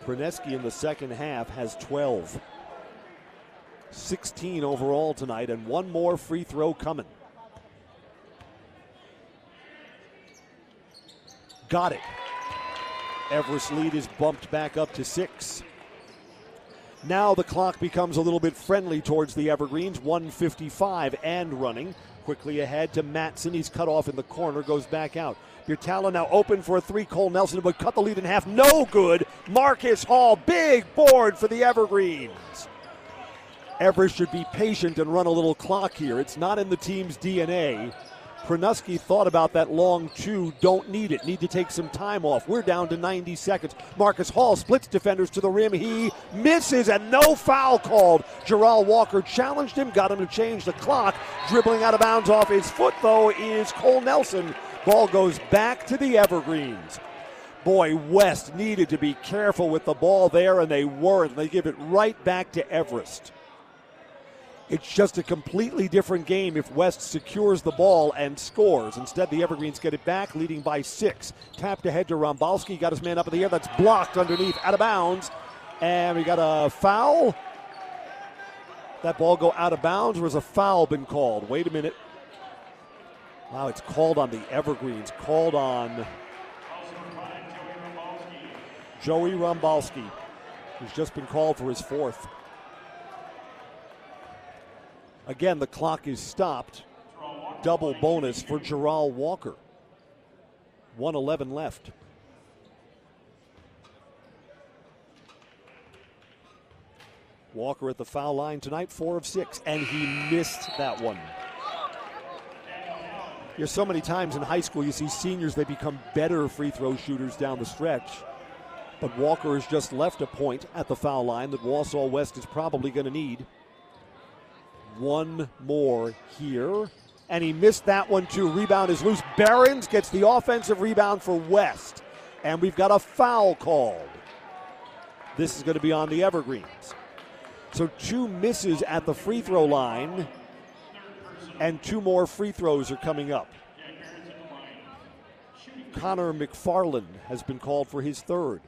Praneski in the second half has 12. 16 overall tonight, and one more free throw coming. Got it. Everest lead is bumped back up to six. Now the clock becomes a little bit friendly towards the Evergreens. 155 and running. Quickly ahead to Matson. He's cut off in the corner, goes back out. Butala now open for a three. Cole Nelson would cut the lead in half. No good. Marcus Hall, big board for the Evergreens. Everest should be patient and run a little clock here. It's not in the team's DNA. Pranuski thought about that long two. Don't need it. Need to take some time off. We're down to 90 seconds. Marcus Hall splits defenders to the rim. He misses and no foul called. Gerald Walker challenged him, got him to change the clock. Dribbling out of bounds off his foot, though, is Cole Nelson. Ball goes back to the Evergreens. Boy, West needed to be careful with the ball there, and they weren't. They give it right back to Everest. It's just a completely different game if West secures the ball and scores. Instead, the Evergreens get it back, leading by six. Tapped ahead to Rombalski, got his man up in the air. That's blocked underneath, out of bounds. And we got a foul. That ball go out of bounds, or has a foul been called? Wait a minute. Wow, it's called on the Evergreens. Called on Joey Rombalski, who's just been called for his fourth. Again, the clock is stopped. Double bonus for Gerald Walker. 111 left. Walker at the foul line tonight, four of six, and he missed that one. There's so many times in high school you see seniors, they become better free throw shooters down the stretch. But Walker has just left a point at the foul line that Wausau West is probably going to need one more here. And he missed that one too. Rebound is loose. Barons gets the offensive rebound for West. And we've got a foul called. This is going to be on the Evergreens. So two misses at the free throw line, and two more free throws are coming up. Connor McFarland has been called for his third.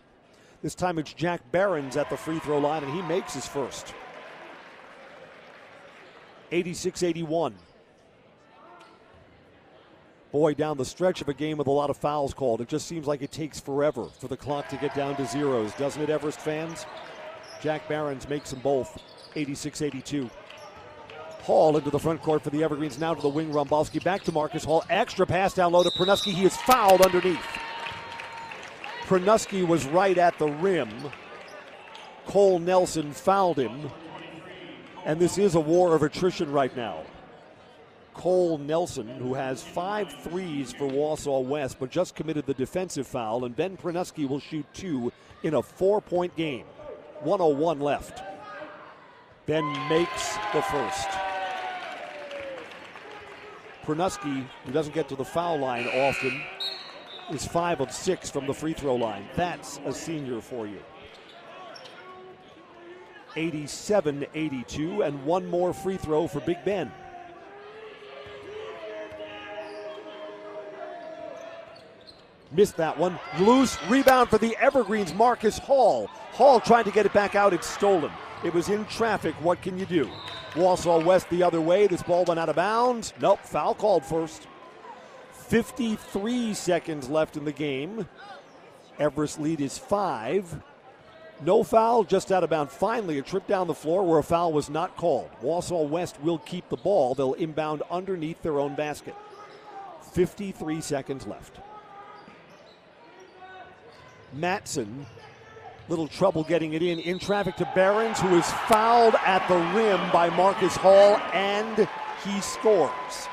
This time it's Jack Barons at the free throw line, and he makes his first. 86 81. Boy, down the stretch of a game with a lot of fouls called, it just seems like it takes forever for the clock to get down to zeros, doesn't it, Everest fans? Jack Barons makes them both 86 82. Hall into the front court for the Evergreens, now to the wing. Rombalski back to Marcus Hall. Extra pass down low to Pranuski. He is fouled underneath. Pranuski was right at the rim. Cole Nelson fouled him. And this is a war of attrition right now. Cole Nelson, who has five threes for Wausau West, but just committed the defensive foul, and Ben Pranuski will shoot two in a four point game. 101 left. Ben makes the first. Pranuski, who doesn't get to the foul line often, is five of six from the free throw line. That's a senior for you. 87 82, and one more free throw for Big Ben. Missed that one. Loose rebound for the Evergreens, Marcus Hall. Hall trying to get it back out. It's stolen. It was in traffic. What can you do? Wausau West the other way. This ball went out of bounds. Nope, foul called first. 53 seconds left in the game. Everest lead is five. No foul, just out of bounds. Finally, a trip down the floor where a foul was not called. Wausau West will keep the ball. They'll inbound underneath their own basket. 53 seconds left. Matson, little trouble getting it in. In traffic to Barons, who is fouled at the rim by Marcus Hall, and he scores.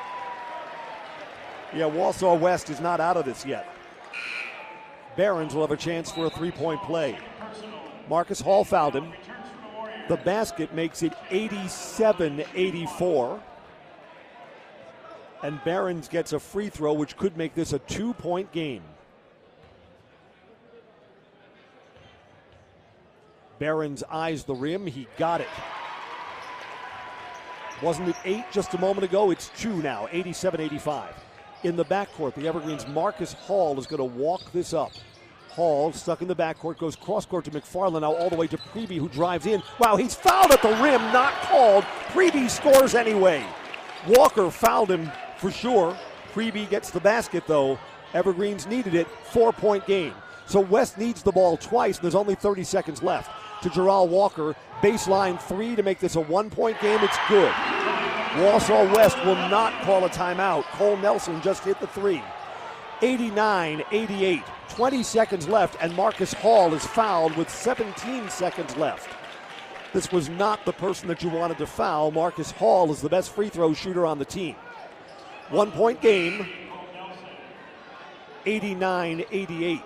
Yeah, Wausau West is not out of this yet. Barons will have a chance for a three point play. Marcus Hall fouled him. The basket makes it 87 84. And Behrens gets a free throw, which could make this a two point game. Behrens eyes the rim. He got it. Wasn't it eight just a moment ago? It's two now, 87 85. In the backcourt, the Evergreens' Marcus Hall is going to walk this up. Hall stuck in the backcourt, goes cross court to McFarland, now all the way to Preby, who drives in. Wow, he's fouled at the rim, not called. Preby scores anyway. Walker fouled him for sure. Preby gets the basket, though. Evergreens needed it. Four point game. So West needs the ball twice, and there's only 30 seconds left. To Gerald Walker, baseline three to make this a one point game. It's good. Wausau West will not call a timeout. Cole Nelson just hit the three. 89 88. 20 seconds left, and Marcus Hall is fouled with 17 seconds left. This was not the person that you wanted to foul. Marcus Hall is the best free throw shooter on the team. One point game, 89 88.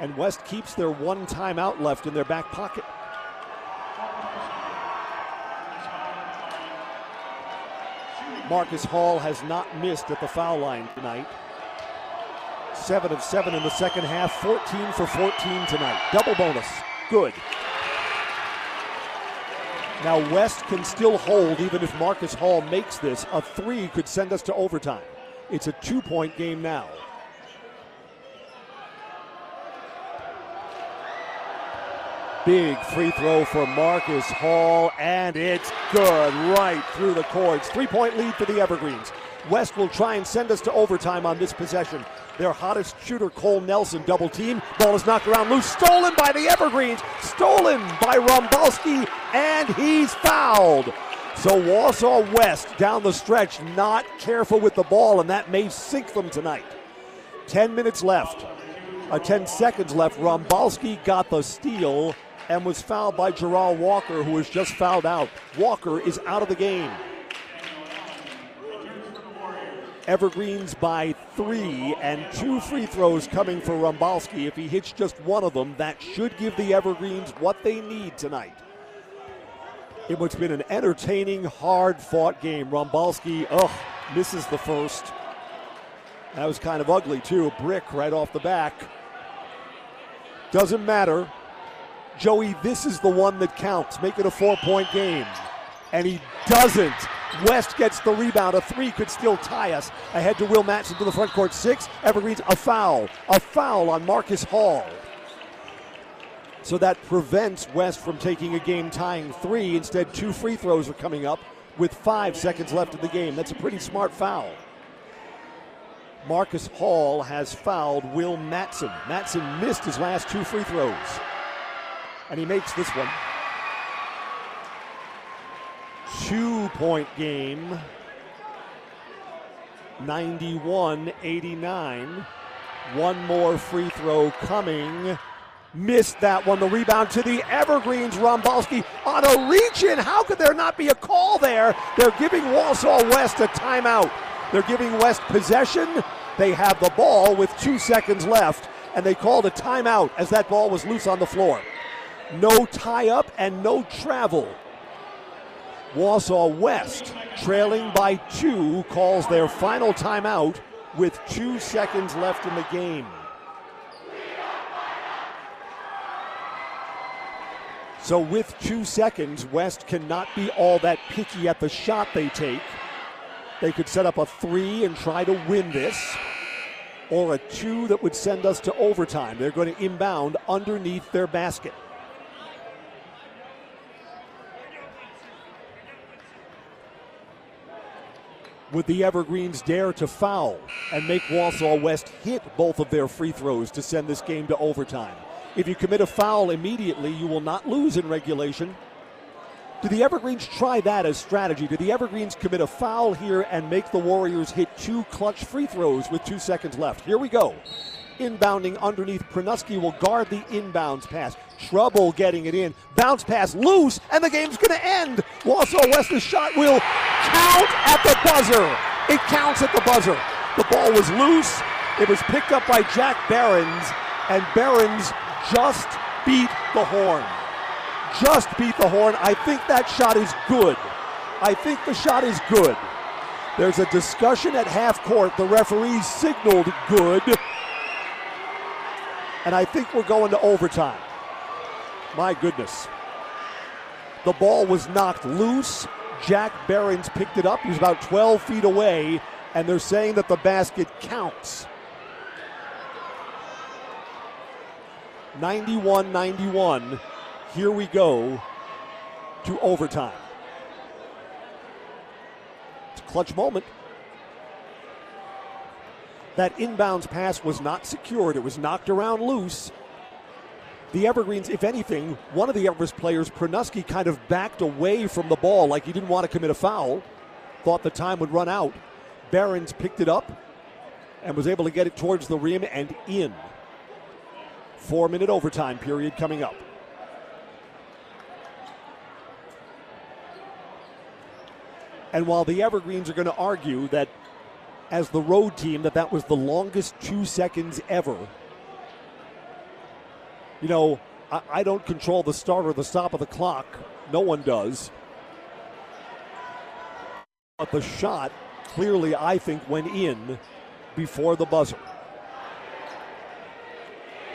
And West keeps their one timeout left in their back pocket. Marcus Hall has not missed at the foul line tonight. Seven of seven in the second half, 14 for 14 tonight. Double bonus. Good. Now, West can still hold even if Marcus Hall makes this. A three could send us to overtime. It's a two point game now. Big free throw for Marcus Hall, and it's good right through the cords. Three point lead for the Evergreens. West will try and send us to overtime on this possession. Their hottest shooter, Cole Nelson, double team. Ball is knocked around loose. Stolen by the Evergreens. Stolen by Rombalski, and he's fouled. So Wausau West down the stretch, not careful with the ball, and that may sink them tonight. 10 minutes left. Uh, 10 seconds left. Rombalski got the steal and was fouled by Gerald Walker, who was just fouled out. Walker is out of the game. Evergreens by three, and two free throws coming for Rombalski. If he hits just one of them, that should give the Evergreens what they need tonight. It has been an entertaining, hard fought game. Rombalski, ugh, misses the first. That was kind of ugly, too. A brick right off the back. Doesn't matter. Joey, this is the one that counts. Make it a four point game. And he doesn't. West gets the rebound. A three could still tie us. Ahead to Will Matson to the front court. Six. Evergreens, a foul. A foul on Marcus Hall. So that prevents West from taking a game tying three. Instead, two free throws are coming up with five seconds left in the game. That's a pretty smart foul. Marcus Hall has fouled Will Matson. Matson missed his last two free throws. And he makes this one. Two point game. 91 89. One more free throw coming. Missed that one. The rebound to the Evergreens. Rombalski on a reach in. How could there not be a call there? They're giving Wausau West a timeout. They're giving West possession. They have the ball with two seconds left, and they called a timeout as that ball was loose on the floor. No tie up and no travel. Wausau West, trailing by two, calls their final timeout with two seconds left in the game. So with two seconds, West cannot be all that picky at the shot they take. They could set up a three and try to win this, or a two that would send us to overtime. They're going to inbound underneath their basket. Would the Evergreens dare to foul and make Wausau West hit both of their free throws to send this game to overtime? If you commit a foul immediately, you will not lose in regulation. Do the Evergreens try that as strategy? Do the Evergreens commit a foul here and make the Warriors hit two clutch free throws with two seconds left? Here we go. Inbounding underneath. Pranuski will guard the inbounds pass. Trouble getting it in. Bounce pass loose, and the game's going to end. Wausau West's shot will count at the buzzer. It counts at the buzzer. The ball was loose. It was picked up by Jack Barons, and Barons just beat the horn. Just beat the horn. I think that shot is good. I think the shot is good. There's a discussion at half court. The referee signaled good. And I think we're going to overtime. My goodness. The ball was knocked loose. Jack Behrens picked it up. He was about 12 feet away, and they're saying that the basket counts. 91 91. Here we go to overtime. It's a clutch moment. That inbounds pass was not secured, it was knocked around loose. The Evergreens, if anything, one of the Everest players, Pranuski, kind of backed away from the ball like he didn't want to commit a foul, thought the time would run out. Barons picked it up and was able to get it towards the rim and in. Four minute overtime period coming up. And while the Evergreens are going to argue that as the road team that that was the longest two seconds ever, you know, I, I don't control the start or the stop of the clock. No one does. But the shot clearly, I think, went in before the buzzer.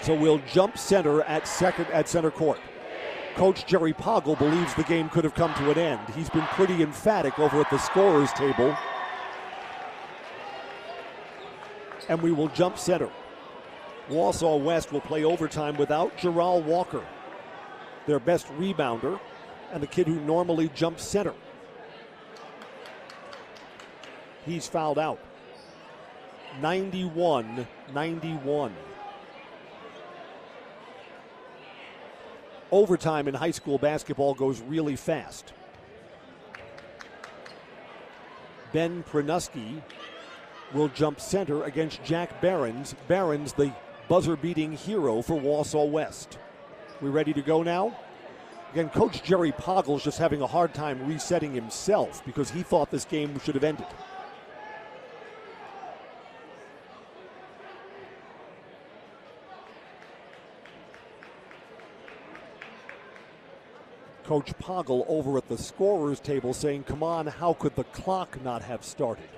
So we'll jump center at second at center court. Coach Jerry Poggle believes the game could have come to an end. He's been pretty emphatic over at the scorers table. And we will jump center. Wausau West will play overtime without Gerald Walker, their best rebounder, and the kid who normally jumps center. He's fouled out. 91 91. Overtime in high school basketball goes really fast. Ben Pranuski will jump center against Jack Barons. Behrens, the buzzer beating hero for Wausau West. We ready to go now? Again, Coach Jerry Poggle's just having a hard time resetting himself because he thought this game should have ended. Coach Poggle over at the scorer's table saying, Come on, how could the clock not have started?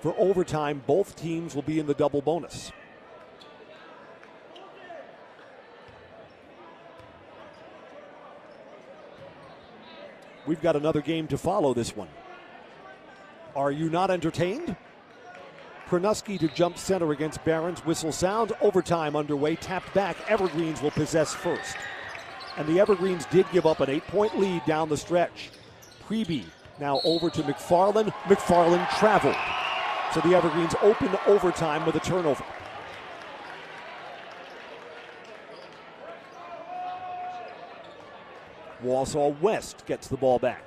For overtime, both teams will be in the double bonus. We've got another game to follow this one. Are you not entertained? Pranuski to jump center against Behrens. Whistle sounds. Overtime underway. Tapped back. Evergreens will possess first. And the Evergreens did give up an eight point lead down the stretch. Preby now over to McFarland. McFarland traveled. So the Evergreens open overtime with a turnover. Wausau West gets the ball back.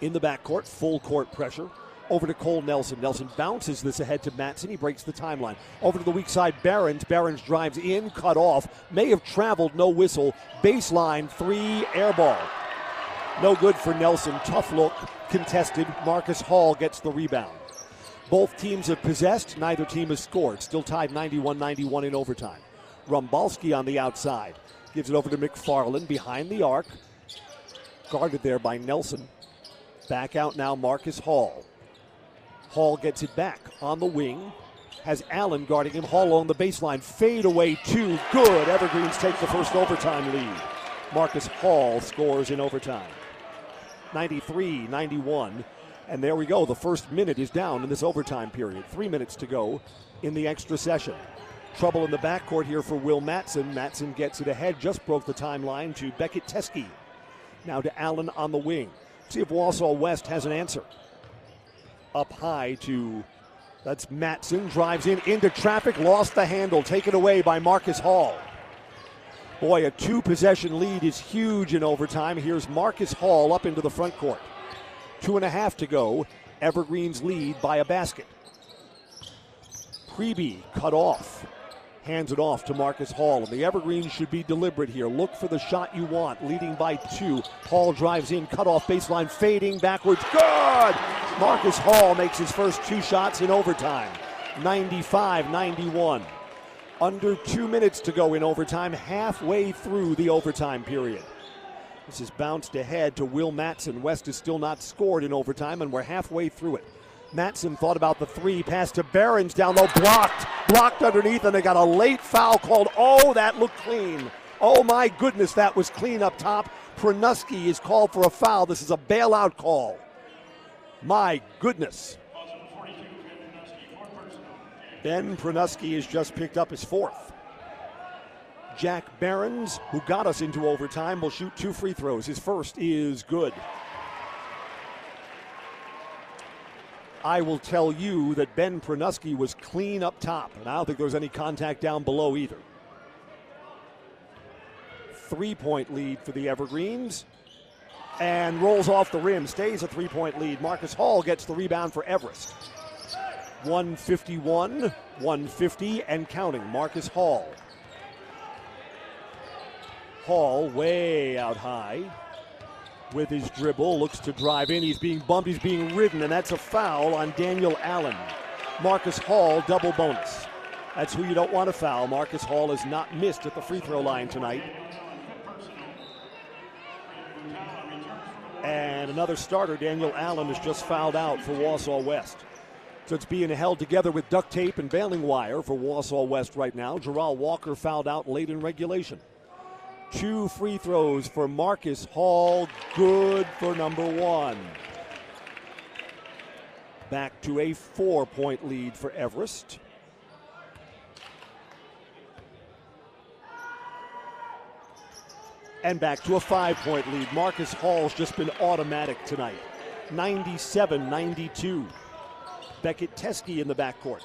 In the backcourt, full court pressure. Over to Cole Nelson. Nelson bounces this ahead to Matson. He breaks the timeline. Over to the weak side, Behrens. Behrens drives in, cut off. May have traveled, no whistle. Baseline, three, air ball. No good for Nelson. Tough look, contested. Marcus Hall gets the rebound. Both teams have possessed, neither team has scored. Still tied 91 91 in overtime. Rombalski on the outside. Gives it over to McFarland behind the arc. Guarded there by Nelson. Back out now, Marcus Hall. Hall gets it back on the wing. has Allen guarding him. Hall on the baseline. Fade away two. Good. Evergreens take the first overtime lead. Marcus Hall scores in overtime. 93 91. And there we go. The first minute is down in this overtime period. Three minutes to go in the extra session. Trouble in the backcourt here for Will Matson. Matson gets it ahead, just broke the timeline to Beckett Teske. Now to Allen on the wing. See if Wausau West has an answer. Up high to that's Matson drives in into traffic, lost the handle, taken away by Marcus Hall. Boy, a two possession lead is huge in overtime. Here's Marcus Hall up into the front court. Two and a half to go. Evergreens lead by a basket. Preby cut off. Hands it off to Marcus Hall. And the Evergreens should be deliberate here. Look for the shot you want. Leading by two. Hall drives in, cut off baseline, fading backwards. Good! Marcus Hall makes his first two shots in overtime. 95 91. Under two minutes to go in overtime, halfway through the overtime period. This is bounced ahead to Will Matson. West is still not scored in overtime, and we're halfway through it. Matson thought about the three, pass to Barons down low, blocked, blocked underneath, and they got a late foul called. Oh, that looked clean. Oh my goodness, that was clean up top. Pranuski is called for a foul. This is a bailout call. My goodness. Ben Pranuski has just picked up his fourth. Jack Barons, who got us into overtime, will shoot two free throws. His first is good. I will tell you that Ben Pranuski was clean up top, and I don't think there was any contact down below either. Three point lead for the Evergreens and rolls off the rim, stays a three point lead. Marcus Hall gets the rebound for Everest. 151, 150, and counting. Marcus Hall. Hall way out high with his dribble, looks to drive in. He's being bumped, he's being ridden, and that's a foul on Daniel Allen. Marcus Hall, double bonus. That's who you don't want to foul. Marcus Hall has not missed at the free throw line tonight. And another starter, Daniel Allen, has just fouled out for Wausau West. So it's being held together with duct tape and baling wire for Wausau West right now. Gerald Walker fouled out late in regulation. Two free throws for Marcus Hall. Good for number one. Back to a four point lead for Everest. And back to a five point lead. Marcus Hall's just been automatic tonight. 97 92. Beckett Teske in the backcourt.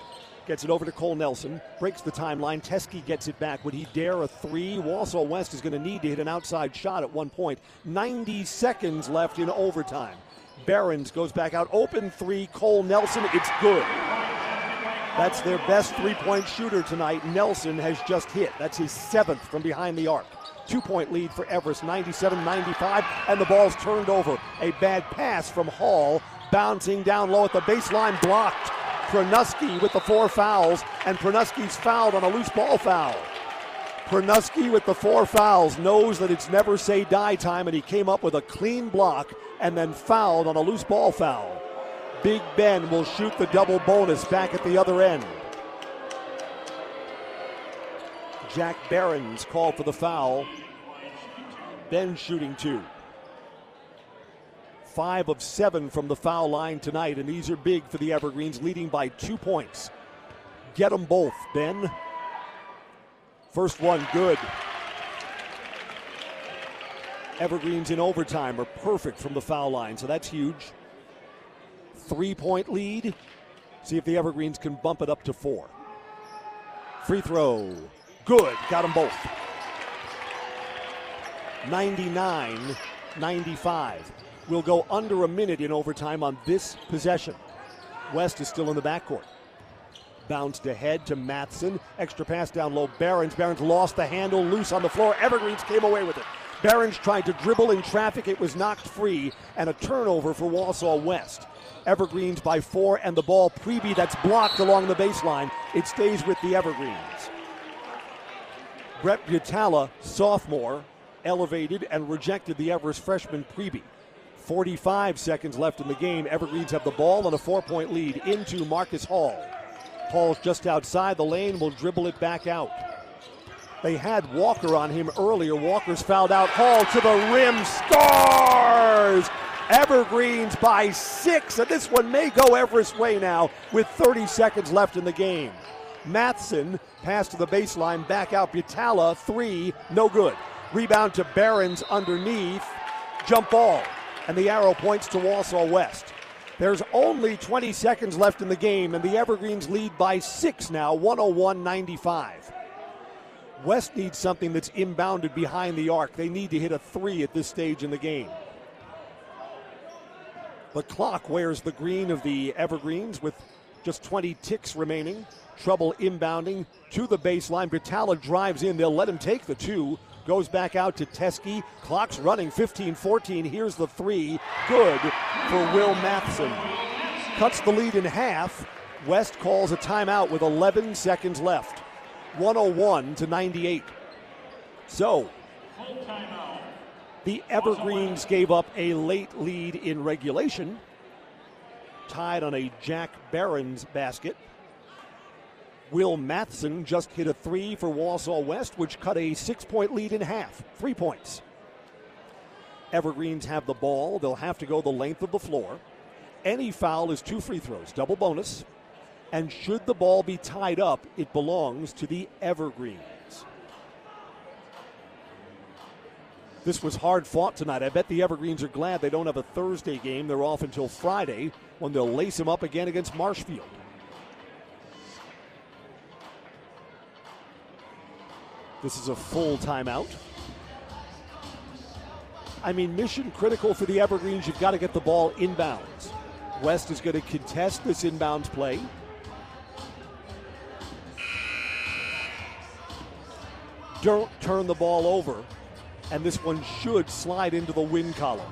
Gets it over to Cole Nelson. Breaks the timeline. Teske gets it back. Would he dare a three? Wausau West is going to need to hit an outside shot at one point. 90 seconds left in overtime. Behrens goes back out. Open three. Cole Nelson. It's good. That's their best three point shooter tonight. Nelson has just hit. That's his seventh from behind the arc. Two point lead for Everest, 97 95, and the ball's turned over. A bad pass from Hall, bouncing down low at the baseline, blocked. Pranuski with the four fouls, and Pranuski's fouled on a loose ball foul. Pranuski with the four fouls knows that it's never say die time, and he came up with a clean block and then fouled on a loose ball foul. Big Ben will shoot the double bonus back at the other end. Jack Behrens called for the foul. Ben shooting two. Five of seven from the foul line tonight, and these are big for the Evergreens, leading by two points. Get them both, Ben. First one, good. Evergreens in overtime are perfect from the foul line, so that's huge. Three point lead. See if the Evergreens can bump it up to four. Free throw. Good. Got them both. 99 95. We'll go under a minute in overtime on this possession. West is still in the backcourt. Bounced ahead to Matson. Extra pass down low. Behrens. Behrens lost the handle. Loose on the floor. Evergreens came away with it. Behrens tried to dribble in traffic. It was knocked free. And a turnover for Wausau West. Evergreens by four. And the ball, Preby, that's blocked along the baseline. It stays with the Evergreens. Brett Butala, sophomore, elevated and rejected the Everest freshman Preby. 45 seconds left in the game. Evergreens have the ball and a four point lead into Marcus Hall. Hall's just outside the lane, will dribble it back out. They had Walker on him earlier. Walker's fouled out. Hall to the rim, scores! Evergreens by six, and this one may go Everest way now with 30 seconds left in the game. Matheson pass to the baseline, back out. Butala, three, no good. Rebound to Barons underneath, jump ball, and the arrow points to Wausau West. There's only 20 seconds left in the game, and the Evergreens lead by six now, 101 95. West needs something that's inbounded behind the arc. They need to hit a three at this stage in the game. The clock wears the green of the Evergreens with just 20 ticks remaining. Trouble inbounding to the baseline. Butala drives in. They'll let him take the two. Goes back out to Teske. Clock's running 15 14. Here's the three. Good for Will Matheson. Cuts the lead in half. West calls a timeout with 11 seconds left. 101 to 98. So, the Evergreens gave up a late lead in regulation, tied on a Jack Barons basket. Will Matheson just hit a three for Wausau West, which cut a six point lead in half. Three points. Evergreens have the ball. They'll have to go the length of the floor. Any foul is two free throws, double bonus. And should the ball be tied up, it belongs to the Evergreens. This was hard fought tonight. I bet the Evergreens are glad they don't have a Thursday game. They're off until Friday when they'll lace them up again against Marshfield. This is a full timeout. I mean, mission critical for the Evergreens. You've got to get the ball inbounds. West is going to contest this inbounds play. Don't turn the ball over, and this one should slide into the win column.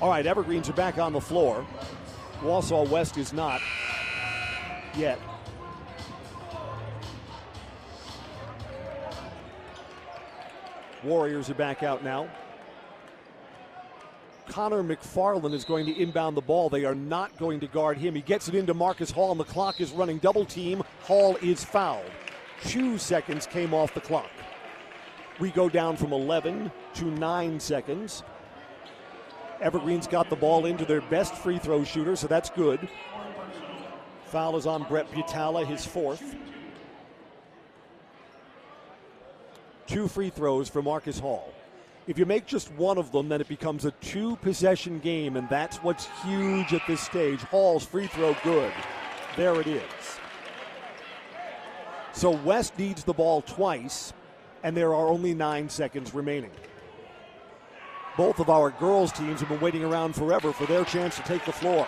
All right, Evergreens are back on the floor. Wausau West is not yet. Warriors are back out now. Connor McFarland is going to inbound the ball. They are not going to guard him. He gets it into Marcus Hall, and the clock is running double team. Hall is fouled. Two seconds came off the clock. We go down from 11 to 9 seconds. Evergreen's got the ball into their best free throw shooter, so that's good. Foul is on Brett Butala, his fourth. Two free throws for Marcus Hall. If you make just one of them, then it becomes a two possession game, and that's what's huge at this stage. Hall's free throw good. There it is. So West needs the ball twice, and there are only nine seconds remaining. Both of our girls' teams have been waiting around forever for their chance to take the floor.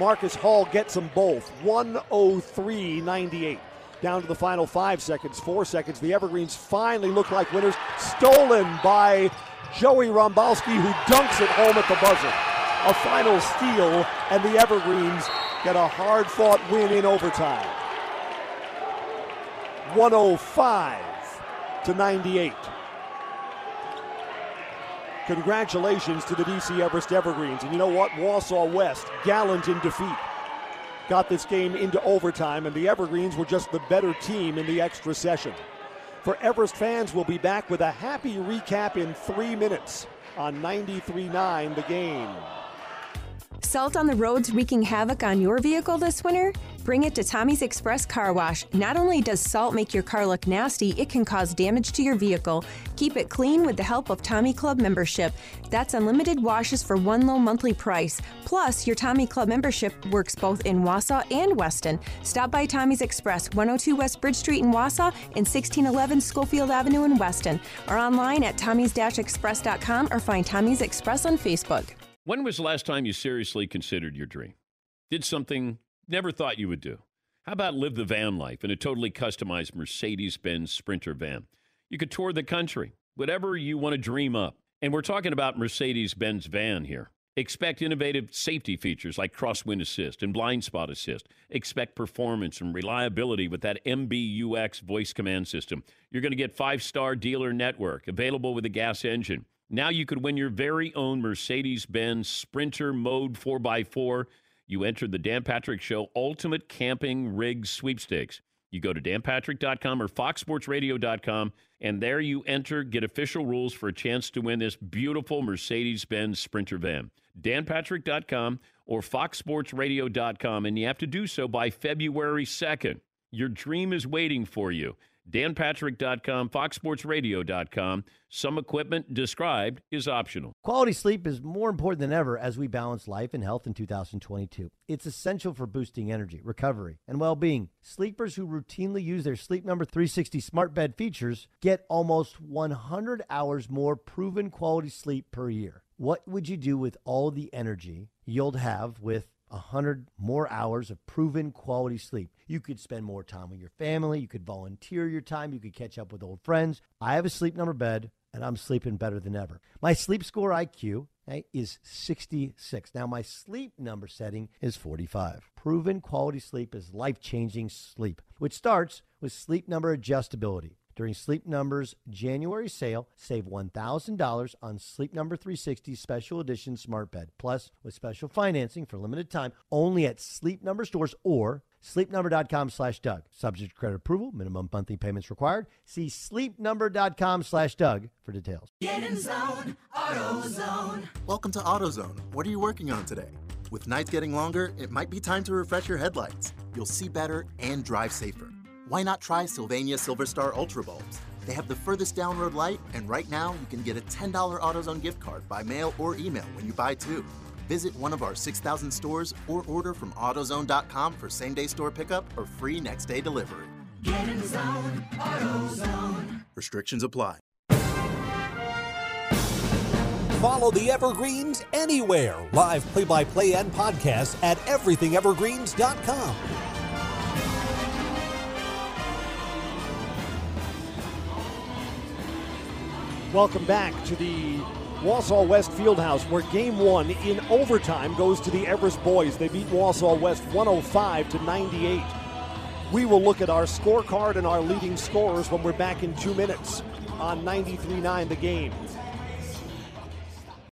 Marcus Hall gets them both 103 98 down to the final five seconds, four seconds. The Evergreens finally look like winners. Stolen by Joey Rombalski, who dunks it home at the buzzer. A final steal, and the Evergreens get a hard fought win in overtime. 105 to 98. Congratulations to the DC Everest Evergreens. And you know what? Wausau West, gallant in defeat got this game into overtime, and the Evergreens were just the better team in the extra session. For Everest fans, we'll be back with a happy recap in three minutes on 93 9 the game. Salt on the roads wreaking havoc on your vehicle this winter? Bring it to Tommy's Express Car Wash. Not only does salt make your car look nasty, it can cause damage to your vehicle. Keep it clean with the help of Tommy Club membership. That's unlimited washes for one low monthly price. Plus, your Tommy Club membership works both in Wausau and Weston. Stop by Tommy's Express, 102 West Bridge Street in Wausau and 1611 Schofield Avenue in Weston, or online at tommys-express.com or find Tommy's Express on Facebook. When was the last time you seriously considered your dream? Did something never thought you would do? How about live the van life in a totally customized Mercedes Benz Sprinter van? You could tour the country, whatever you want to dream up. And we're talking about Mercedes Benz van here. Expect innovative safety features like crosswind assist and blind spot assist. Expect performance and reliability with that MBUX voice command system. You're going to get five star dealer network available with a gas engine. Now you could win your very own Mercedes Benz Sprinter Mode 4x4. you enter the Dan Patrick Show Ultimate Camping Rig Sweepstakes. You go to danpatrick.com or foxsportsradio.com, and there you enter, get official rules for a chance to win this beautiful Mercedes Benz Sprinter van. danpatrick.com or foxsportsradio.com, and you have to do so by February 2nd. Your dream is waiting for you danpatrick.com, foxsportsradio.com. Some equipment described is optional. Quality sleep is more important than ever as we balance life and health in 2022. It's essential for boosting energy, recovery, and well being. Sleepers who routinely use their Sleep Number 360 smart bed features get almost 100 hours more proven quality sleep per year. What would you do with all the energy you'll have with 100 more hours of proven quality sleep. You could spend more time with your family. You could volunteer your time. You could catch up with old friends. I have a sleep number bed and I'm sleeping better than ever. My sleep score IQ is 66. Now, my sleep number setting is 45. Proven quality sleep is life changing sleep, which starts with sleep number adjustability. During Sleep Number's January sale, save $1,000 on Sleep Number 360 Special Edition Smart Bed. Plus, with special financing for limited time, only at Sleep Number stores or sleepnumber.com slash Doug. Subject to credit approval, minimum monthly payments required. See sleepnumber.com slash Doug for details. Get in zone, AutoZone. Welcome to AutoZone. What are you working on today? With nights getting longer, it might be time to refresh your headlights. You'll see better and drive safer. Why not try Sylvania Silver Star Ultra bulbs? They have the furthest down road light, and right now you can get a $10 AutoZone gift card by mail or email when you buy two. Visit one of our 6,000 stores or order from AutoZone.com for same day store pickup or free next day delivery. Get in the zone, AutoZone. Restrictions apply. Follow the Evergreens anywhere. Live play by play and podcasts at everythingevergreens.com. Welcome back to the Wausau West Fieldhouse, where game one in overtime goes to the Everest boys. They beat Wausau West 105 to 98. We will look at our scorecard and our leading scorers when we're back in two minutes on 93.9 the game.